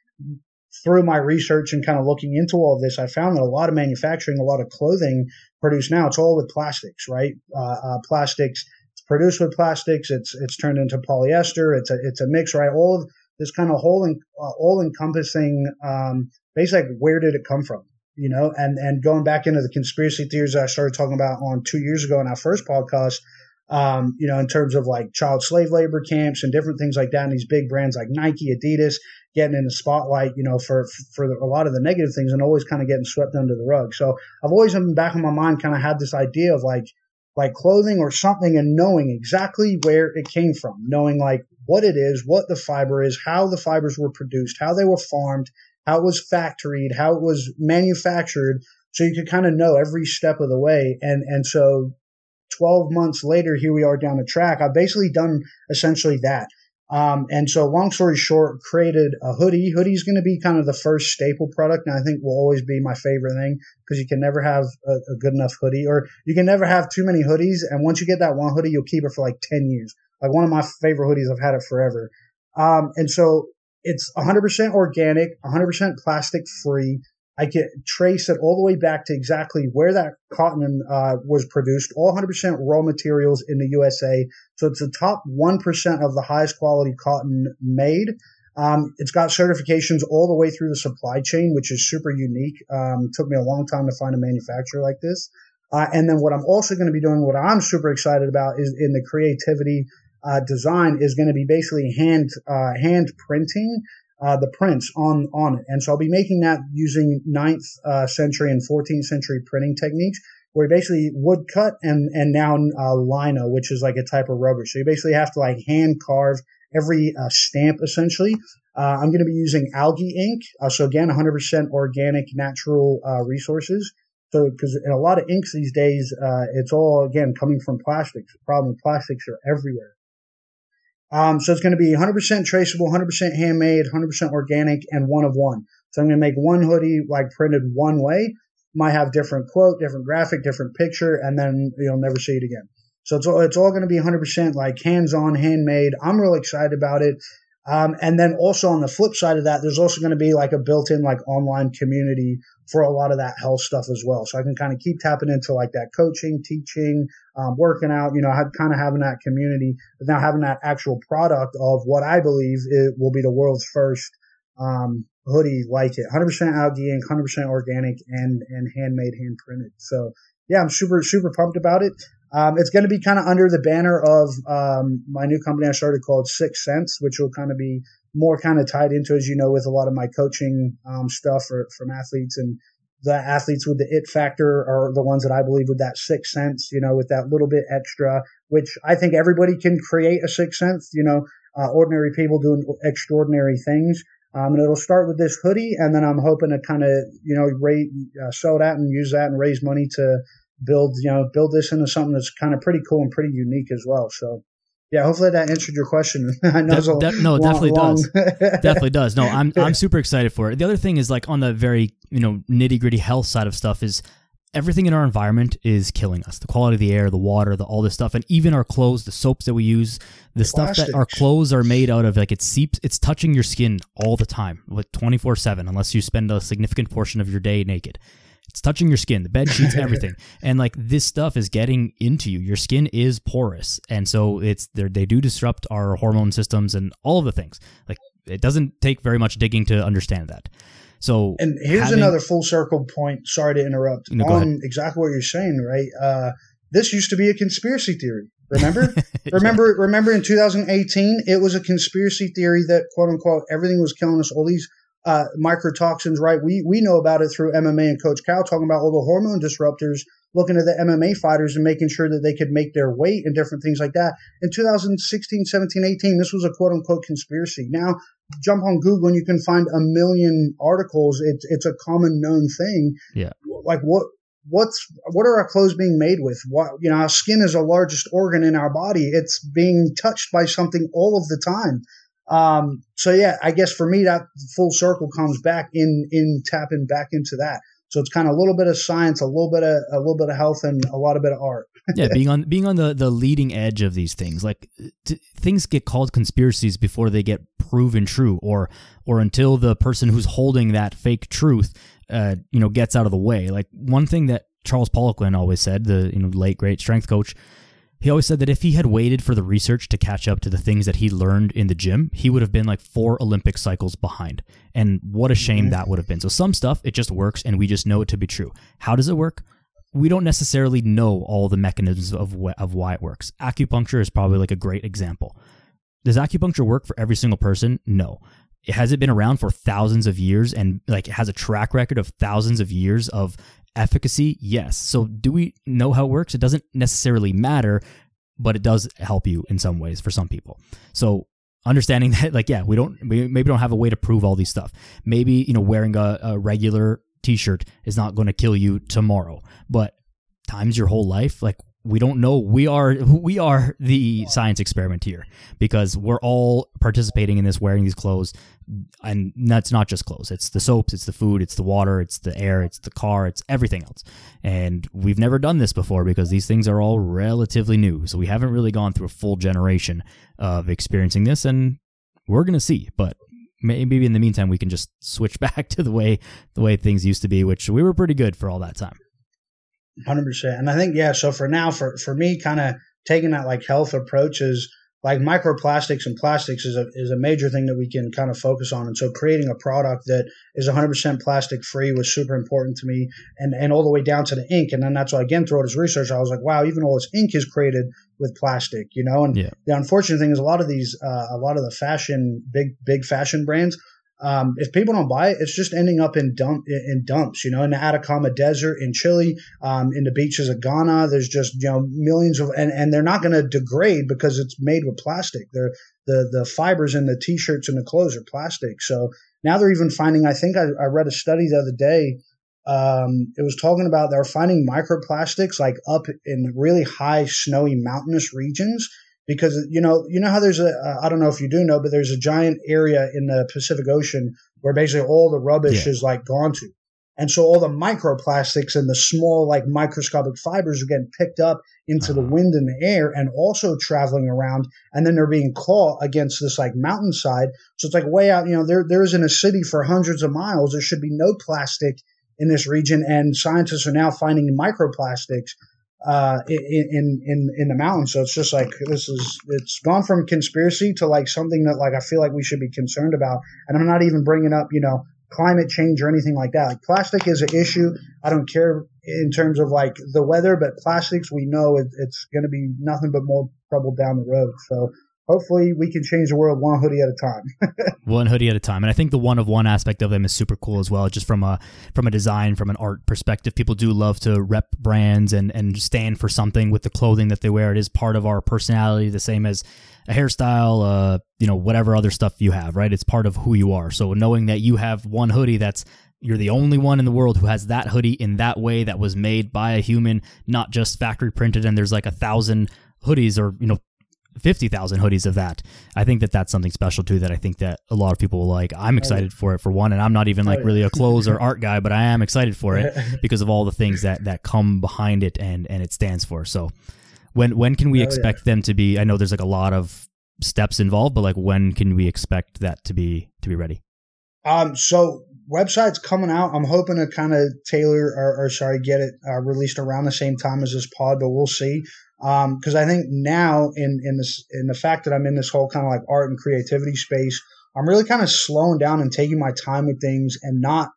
through my research and kind of looking into all of this, I found that a lot of manufacturing, a lot of clothing produced now, it's all with plastics, right? Uh, uh, plastics, it's produced with plastics. It's it's turned into polyester. It's a it's a mix, right? All of this kind of whole uh, all encompassing, um, basically, like where did it come from? You know, and and going back into the conspiracy theories I started talking about on two years ago in our first podcast, um, you know, in terms of like child slave labor camps and different things like that, and these big brands like Nike, Adidas, getting in the spotlight, you know, for for a lot of the negative things, and always kind of getting swept under the rug. So I've always in the back of my mind kind of had this idea of like like clothing or something, and knowing exactly where it came from, knowing like what it is, what the fiber is, how the fibers were produced, how they were farmed, how it was factoried, how it was manufactured, so you could kind of know every step of the way. And and so 12 months later, here we are down the track. I've basically done essentially that. Um, and so, long story short, created a hoodie. Hoodie is going to be kind of the first staple product, and I think will always be my favorite thing because you can never have a, a, good enough hoodie, or you can never have too many hoodies. And once you get that one hoodie, you'll keep it for like ten years. Like one of my favorite hoodies, I've had it forever. Um, and so it's 100% organic, 100% plastic free. I can trace it all the way back to exactly where that cotton uh, was produced, all 100% raw materials in the USA. So it's the top 1% of the highest quality cotton made. Um, it's got certifications all the way through the supply chain, which is super unique. Um, took me a long time to find a manufacturer like this. Uh, and then what I'm also going to be doing, what I'm super excited about, is in the creativity uh, design, is going to be basically hand uh, hand printing uh, the prints on on it. And so I'll be making that using 9th uh, century and 14th century printing techniques, where you basically wood cut and and now uh, lino, which is like a type of rubber. So you basically have to like hand carve every uh, stamp essentially. Uh, I'm going to be using algae ink, uh, so again, 100% organic, natural resources. So, because in a lot of inks these days, it's all again coming from plastics. The problem plastics are everywhere. Um, so it's going to be 100% traceable, 100% handmade, 100% organic, and one of one. So I'm going to make one hoodie like printed one way. Might have different quote, different graphic, different picture, and then you'll never see it again. So it's all, it's all going to be 100% like hands-on, handmade. I'm really excited about it. Um, and then also on the flip side of that, there's also going to be like a built-in like online community for a lot of that health stuff as well. So I can kind of keep tapping into like that coaching, teaching, um, working out, you know, kind of having that community, but now having that actual product of what I believe it will be the world's first, um, hoodie like it. 100% algae ink, 100% organic and, and handmade, hand printed. So yeah, I'm super, super pumped about it. Um, it's going to be kind of under the banner of um, my new company I started called Six Sense, which will kind of be more kind of tied into, as you know, with a lot of my coaching um, stuff for, from athletes and the athletes with the it factor are the ones that I believe with that sixth sense, you know, with that little bit extra, which I think everybody can create a sixth sense, you know, uh, ordinary people doing extraordinary things. Um, and it'll start with this hoodie, and then I'm hoping to kind of, you know, rate, uh, sell that and use that and raise money to build, you know, build this into something that's kind of pretty cool and pretty unique as well. So, yeah, hopefully that answered your question. I know de- de- no, it definitely long. does. definitely does. No, I'm I'm super excited for it. The other thing is like on the very you know nitty gritty health side of stuff is everything in our environment is killing us. The quality of the air, the water, the all this stuff, and even our clothes, the soaps that we use, the stuff that our clothes are made out of, like it seeps, it's touching your skin all the time, like twenty four seven, unless you spend a significant portion of your day naked. It's touching your skin, the bed sheets, everything. and like this stuff is getting into you. Your skin is porous. And so it's they do disrupt our hormone systems and all of the things. Like it doesn't take very much digging to understand that. So And here's having, another full circle point. Sorry to interrupt. No, on exactly what you're saying, right? Uh, this used to be a conspiracy theory. Remember? remember remember in 2018 it was a conspiracy theory that quote unquote everything was killing us all these uh, microtoxins, right? We we know about it through MMA and Coach Cal talking about all the hormone disruptors looking at the MMA fighters and making sure that they could make their weight and different things like that. In 2016, 17, 18, this was a quote unquote conspiracy. Now, jump on Google and you can find a million articles. It's it's a common known thing. Yeah. Like what what's what are our clothes being made with? What you know, our skin is the largest organ in our body. It's being touched by something all of the time. Um, so yeah, I guess for me that full circle comes back in in tapping back into that. So it's kind of a little bit of science, a little bit of a little bit of health, and a lot of bit of art. yeah, being on being on the the leading edge of these things, like t- things get called conspiracies before they get proven true, or or until the person who's holding that fake truth, uh, you know, gets out of the way. Like one thing that Charles Poliquin always said, the you know late great strength coach, he always said that if he had waited for the research to catch up to the things that he learned in the gym, he would have been like four Olympic cycles behind. And what a shame mm-hmm. that would have been. So some stuff, it just works and we just know it to be true. How does it work? We don't necessarily know all the mechanisms of, wh- of why it works. Acupuncture is probably like a great example. Does acupuncture work for every single person? No. Has it been around for thousands of years and like it has a track record of thousands of years of efficacy? Yes. So mm-hmm. do we know how it works? It doesn't necessarily matter, but it does help you in some ways for some people. So understanding that like yeah, we don't we maybe don't have a way to prove all these stuff. Maybe, you know, wearing a, a regular t-shirt is not going to kill you tomorrow, but times your whole life like we don't know. We are we are the science experiment here because we're all participating in this wearing these clothes. And that's not just clothes. It's the soaps it's the food it's the water it's the air it's the car it's everything else. And we've never done this before because these things are all relatively new. So we haven't really gone through a full generation of experiencing this and we're going to see. But maybe in the meantime we can just switch back to the way the way things used to be which we were pretty good for all that time Hundred percent. And I think yeah. So for now, for for me, kind of taking that like health approach is like microplastics and plastics is a is a major thing that we can kind of focus on. And so creating a product that is 100% plastic free was super important to me, and and all the way down to the ink. And then that's why again throughout his research, I was like, wow, even all this ink is created with plastic, you know. And yeah. the unfortunate thing is a lot of these, uh, a lot of the fashion big big fashion brands um, if people don't buy it, it's just ending up in dump in dumps. You know, in the Atacama Desert in Chile, um, in the beaches of Ghana, there's just you know millions of and, and they're not going to degrade because it's made with plastic. They're the the fibers in the t-shirts and the clothes are plastic. So now they're even finding. I think I, I read a study the other day. Um, it was talking about they're finding microplastics like up in really high snowy mountainous regions because you know you know how there's a uh, I don't know if you do know, but there's a giant area in the Pacific Ocean where basically all the rubbish yeah. is like gone to. And so all the microplastics and the small, like microscopic fibers are getting picked up into uh-huh. the wind and the air and also traveling around. And then they're being caught against this like mountainside. So it's like way out, you know, there, there isn't a city for hundreds of miles. There should be no plastic in this region. And scientists are now finding microplastics uh, in in in the mountains. So it's just like this is it's gone from conspiracy to like something that like I feel like we should be concerned about. And I'm not even bringing up you know climate change or anything like that. Like plastic is an issue. I don't care in terms of like the weather, but plastics we know it, it's going to be nothing but more trouble down the road. So hopefully we can change the world one hoodie at a time. one hoodie at a time. And I think the one of one aspect of them is super cool as well, just from a from a design, from an art perspective. People do love to rep brands and and stand for something with the clothing that they wear. It is part of our personality, the same as a hairstyle, uh, you know, whatever other stuff you have, right? It's part of who you are. So knowing that you have one hoodie that's you're the only one in the world who has that hoodie in that way that was made by a human, not just factory printed and there's like a thousand hoodies or you know 50,000 hoodies of that. I think that that's something special too that I think that a lot of people will like. I'm excited for it for one and I'm not even like really a clothes or art guy, but I am excited for it because of all the things that that come behind it and and it stands for. So when when can we expect them to be I know there's like a lot of steps involved, but like when can we expect that to be to be ready? Um so website's coming out. I'm hoping to kind of tailor or, or, sorry, get it uh, released around the same time as this pod, but we'll see because um, I think now in in this in the fact that I'm in this whole kind of like art and creativity space, I'm really kind of slowing down and taking my time with things and not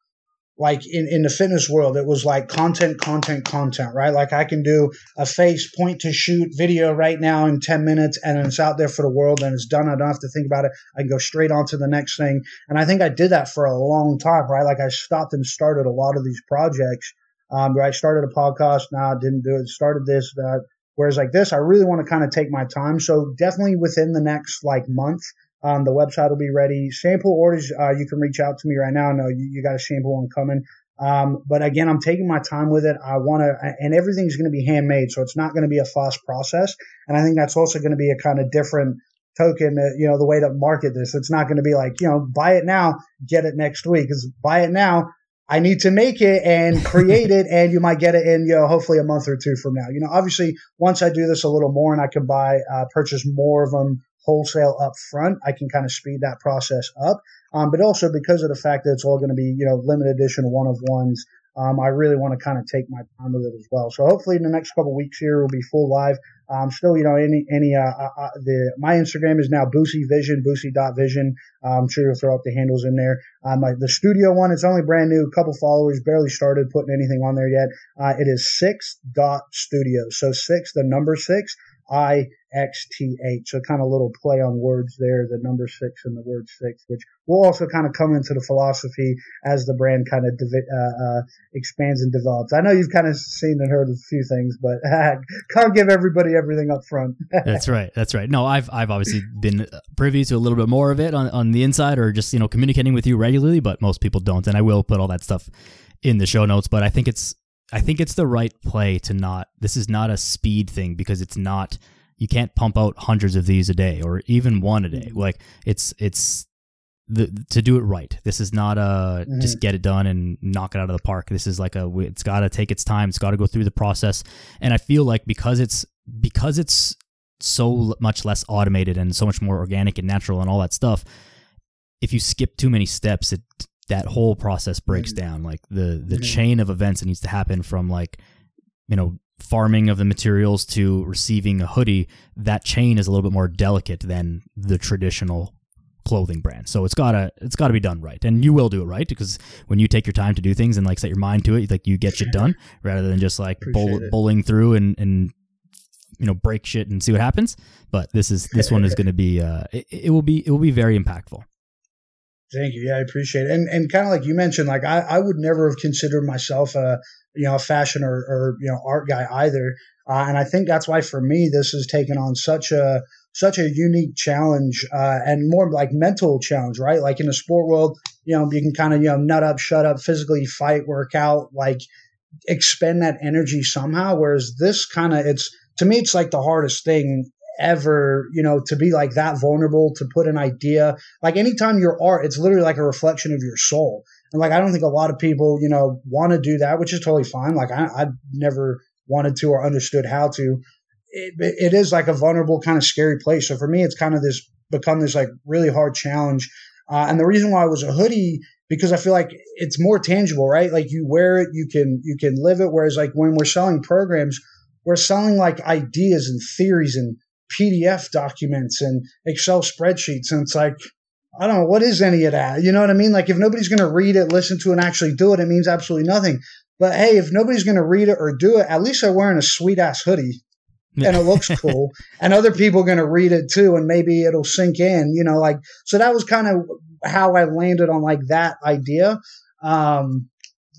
like in, in the fitness world, it was like content, content, content, right? Like I can do a face point to shoot video right now in 10 minutes and it's out there for the world and it's done. I don't have to think about it. I can go straight on to the next thing. And I think I did that for a long time, right? Like I stopped and started a lot of these projects Um, I started a podcast. Now nah, didn't do it. Started this. That. Whereas like this, I really want to kind of take my time. So definitely within the next like month, um, the website will be ready. Sample orders, uh, you can reach out to me right now. No, you, you got a sample one coming. Um, but again, I'm taking my time with it. I want to, and everything's going to be handmade, so it's not going to be a fast process. And I think that's also going to be a kind of different token, uh, you know, the way to market this. It's not going to be like, you know, buy it now, get it next week. Because buy it now, I need to make it and create it, and you might get it in, you know, hopefully a month or two from now. You know, obviously, once I do this a little more and I can buy, uh, purchase more of them wholesale up front, I can kind of speed that process up. Um, but also because of the fact that it's all going to be, you know, limited edition one of ones, um, I really want to kind of take my time with it as well. So hopefully in the next couple weeks here, we'll be full live. Um, still, you know, any, any, uh, uh, uh the, my Instagram is now Boussy Vision, Boussy.vision. I'm sure you'll throw up the handles in there. Um, my, the studio one, it's only brand new, couple followers, barely started putting anything on there yet. Uh, it is six dot studio. So six, the number six. I X T H. So kind of little play on words there, the number six and the word six, which will also kind of come into the philosophy as the brand kind of uh, uh, expands and develops. I know you've kind of seen and heard a few things, but can't give everybody everything up front. that's right. That's right. No, I've I've obviously been privy to a little bit more of it on on the inside, or just you know communicating with you regularly, but most people don't, and I will put all that stuff in the show notes. But I think it's I think it's the right play to not. This is not a speed thing because it's not. You can't pump out hundreds of these a day or even one a day. Mm-hmm. Like it's it's the to do it right. This is not a mm-hmm. just get it done and knock it out of the park. This is like a it's got to take its time. It's got to go through the process. And I feel like because it's because it's so much less automated and so much more organic and natural and all that stuff. If you skip too many steps, it that whole process breaks mm-hmm. down. Like the the mm-hmm. chain of events that needs to happen from like you know farming of the materials to receiving a hoodie. That chain is a little bit more delicate than the traditional clothing brand. So it's gotta it's gotta be done right, and you will do it right because when you take your time to do things and like set your mind to it, like you get shit done rather than just like bowling through and and you know break shit and see what happens. But this is this one is going to be uh it, it will be it will be very impactful. Thank you. Yeah, I appreciate it. And and kind of like you mentioned, like I, I would never have considered myself a you know fashion or, or you know art guy either. Uh, and I think that's why for me this has taken on such a such a unique challenge uh, and more like mental challenge, right? Like in the sport world, you know, you can kind of you know nut up, shut up, physically fight, work out, like expend that energy somehow. Whereas this kind of it's to me it's like the hardest thing ever, you know, to be like that vulnerable, to put an idea. Like anytime your art, it's literally like a reflection of your soul. And like, I don't think a lot of people, you know, want to do that, which is totally fine. Like, I, I never wanted to or understood how to. It, it is like a vulnerable, kind of scary place. So for me, it's kind of this become this like really hard challenge. Uh, and the reason why I was a hoodie because I feel like it's more tangible, right? Like you wear it, you can you can live it. Whereas like when we're selling programs, we're selling like ideas and theories and PDF documents and Excel spreadsheets. And it's like, I don't know, what is any of that? You know what I mean? Like, if nobody's going to read it, listen to it, and actually do it, it means absolutely nothing. But hey, if nobody's going to read it or do it, at least they're wearing a sweet ass hoodie and it looks cool. and other people are going to read it too, and maybe it'll sink in, you know, like, so that was kind of how I landed on like that idea. Um,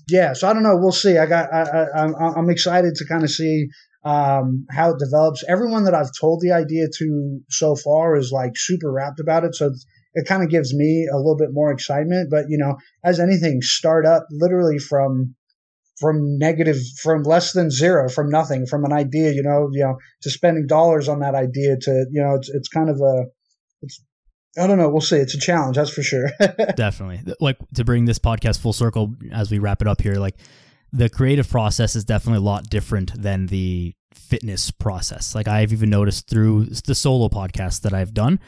yeah, so I don't know. We'll see. I got. I, I, I'm excited to kind of see um, how it develops. Everyone that I've told the idea to so far is like super wrapped about it. So it kind of gives me a little bit more excitement. But you know, as anything, start up literally from from negative, from less than zero, from nothing, from an idea, you know, you know, to spending dollars on that idea to, you know, it's it's kind of a, it's I don't know. We'll see. It's a challenge, that's for sure. Definitely. Like to bring this podcast full circle as we wrap it up here, like the creative process is definitely a lot different than the fitness process. Like I've even noticed through the solo podcast that I've done,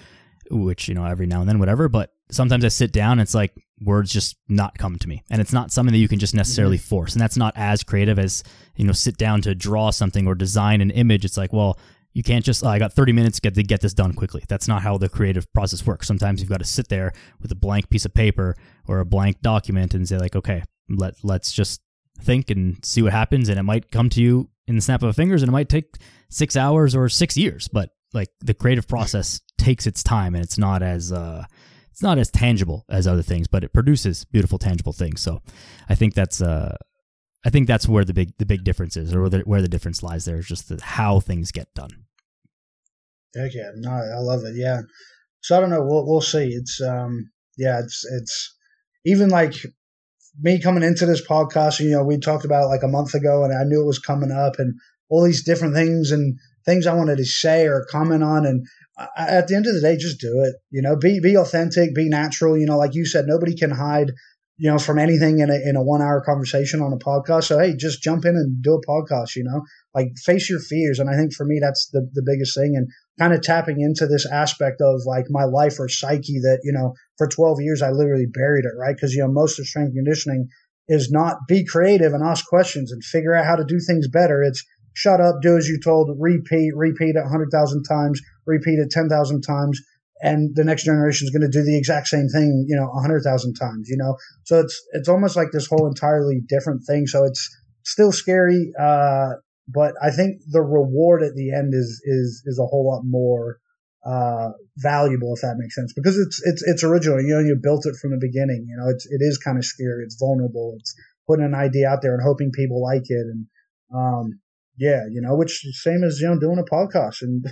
which, you know, every now and then, whatever, but sometimes I sit down, it's like words just not come to me. And it's not something that you can just necessarily mm-hmm. force. And that's not as creative as, you know, sit down to draw something or design an image. It's like, well, you can't just oh, I got 30 minutes to get to get this done quickly. That's not how the creative process works. Sometimes you've got to sit there with a blank piece of paper or a blank document and say like, okay, let let's just think and see what happens and it might come to you in the snap of a fingers and it might take six hours or six years but like the creative process takes its time and it's not as uh it's not as tangible as other things but it produces beautiful tangible things so i think that's uh I think that's where the big the big difference is, or where the, where the difference lies. There is just the, how things get done. Heck yeah, no, I love it. Yeah, so I don't know. We'll we'll see. It's um yeah, it's it's even like me coming into this podcast. You know, we talked about it like a month ago, and I knew it was coming up, and all these different things and things I wanted to say or comment on, and at the end of the day, just do it. You know, be be authentic, be natural. You know, like you said, nobody can hide you know, from anything in a, in a one hour conversation on a podcast. So, hey, just jump in and do a podcast, you know, like face your fears. And I think for me, that's the, the biggest thing. And kind of tapping into this aspect of like my life or psyche that, you know, for 12 years, I literally buried it, right? Cause, you know, most of strength conditioning is not be creative and ask questions and figure out how to do things better. It's shut up, do as you told, repeat, repeat it 100,000 times, repeat it 10,000 times and the next generation is going to do the exact same thing, you know, a hundred thousand times, you know. So it's it's almost like this whole entirely different thing. So it's still scary, uh, but I think the reward at the end is is is a whole lot more uh, valuable, if that makes sense, because it's it's it's original. You know, you built it from the beginning. You know, it's it is kind of scary. It's vulnerable. It's putting an idea out there and hoping people like it, and um, yeah, you know, which same as you know doing a podcast, and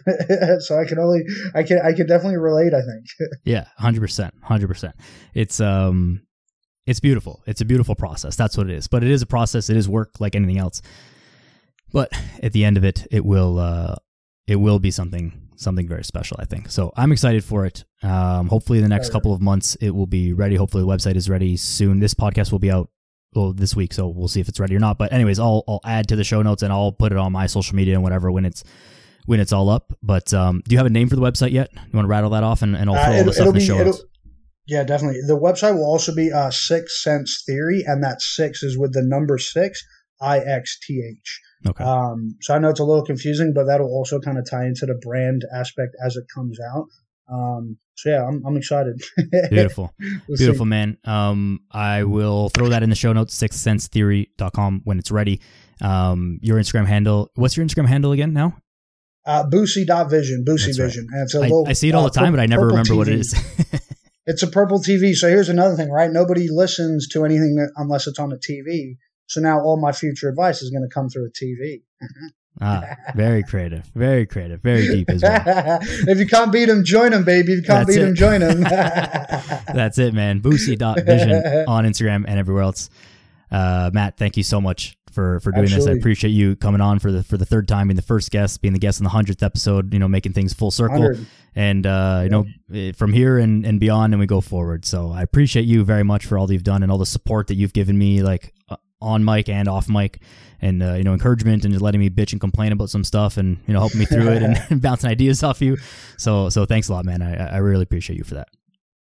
so I can only I can I can definitely relate. I think. yeah, hundred percent, hundred percent. It's um, it's beautiful. It's a beautiful process. That's what it is. But it is a process. It is work like anything else. But at the end of it, it will uh, it will be something something very special. I think. So I'm excited for it. Um, hopefully, in the next couple of months, it will be ready. Hopefully, the website is ready soon. This podcast will be out well this week, so we'll see if it's ready or not. But anyways, I'll I'll add to the show notes and I'll put it on my social media and whatever when it's when it's all up. But um, do you have a name for the website yet? You want to rattle that off and, and I'll throw uh, all the stuff in the show notes. Yeah, definitely. The website will also be uh, Six Sense Theory, and that six is with the number six, I X T H. Okay. Um, so I know it's a little confusing, but that'll also kind of tie into the brand aspect as it comes out. Um, so yeah, I'm, I'm excited. Beautiful. we'll Beautiful, see. man. Um, I will throw that in the show notes, sixthsensetheory.com when it's ready. Um, your Instagram handle, what's your Instagram handle again now? Uh, Boussy.vision, Boussy That's Vision. Right. It's a little, I, I see it all uh, the time, but I never remember TV. what it is. it's a purple TV. So here's another thing, right? Nobody listens to anything that, unless it's on a TV. So now all my future advice is going to come through a TV. Ah, very creative, very creative, very deep as well. if you can't beat him, join him, baby. If you can't That's beat it. him, join him. That's it, man. Boussy.vision on Instagram and everywhere else. Uh, Matt, thank you so much for for doing Absolutely. this. I appreciate you coming on for the for the third time, being the first guest, being the guest in the hundredth episode. You know, making things full circle, 100. and uh, you know, eh, from here and and beyond, and we go forward. So I appreciate you very much for all that you've done and all the support that you've given me, like on mic and off mic and uh, you know encouragement and just letting me bitch and complain about some stuff and you know helping me through it and bouncing ideas off you. So so thanks a lot, man. I I really appreciate you for that.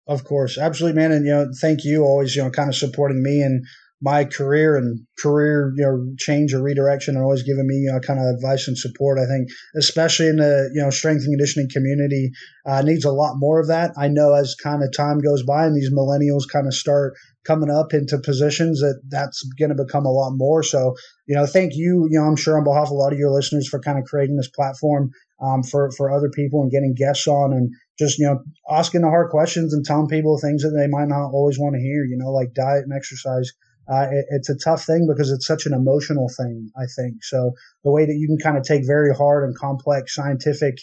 Of course, absolutely, man. And you know, thank you always you know kind of supporting me and my career and career you know change or redirection and always giving me you know kind of advice and support i think especially in the you know strength and conditioning community uh, needs a lot more of that i know as kind of time goes by and these millennials kind of start coming up into positions that that's going to become a lot more so you know thank you you know i'm sure on behalf of a lot of your listeners for kind of creating this platform um, for for other people and getting guests on and just you know asking the hard questions and telling people things that they might not always want to hear you know like diet and exercise uh, it, it's a tough thing because it's such an emotional thing, I think. So the way that you can kind of take very hard and complex scientific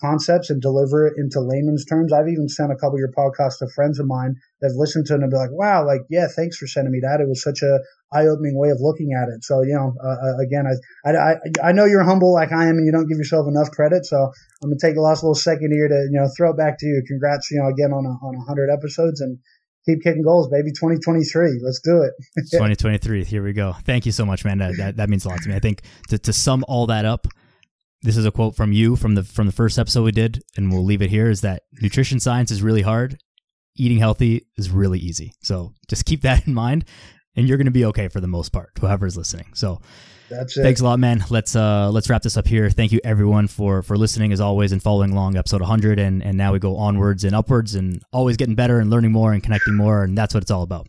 concepts and deliver it into layman's terms. I've even sent a couple of your podcasts to friends of mine that have listened to it and be like, wow, like, yeah, thanks for sending me that. It was such a eye opening way of looking at it. So, you know, uh, uh again, I, I, I know you're humble like I am and you don't give yourself enough credit. So I'm going to take a last little second here to, you know, throw it back to you. Congrats, you know, again on a, on a hundred episodes and keep kicking goals, baby. 2023. Let's do it. 2023. Here we go. Thank you so much, man. That, that, that means a lot to me. I think to, to sum all that up, this is a quote from you from the from the first episode we did, and we'll leave it here. Is that nutrition science is really hard, eating healthy is really easy. So just keep that in mind, and you're going to be okay for the most part. Whoever's listening. So that's it. Thanks a lot, man. Let's uh let's wrap this up here. Thank you everyone for for listening as always and following along episode 100 and and now we go onwards and upwards and always getting better and learning more and connecting more and that's what it's all about.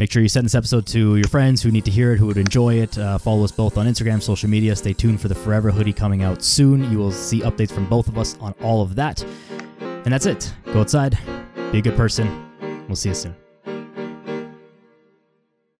Make sure you send this episode to your friends who need to hear it, who would enjoy it. Uh, follow us both on Instagram, social media. Stay tuned for the Forever hoodie coming out soon. You will see updates from both of us on all of that. And that's it. Go outside, be a good person. We'll see you soon.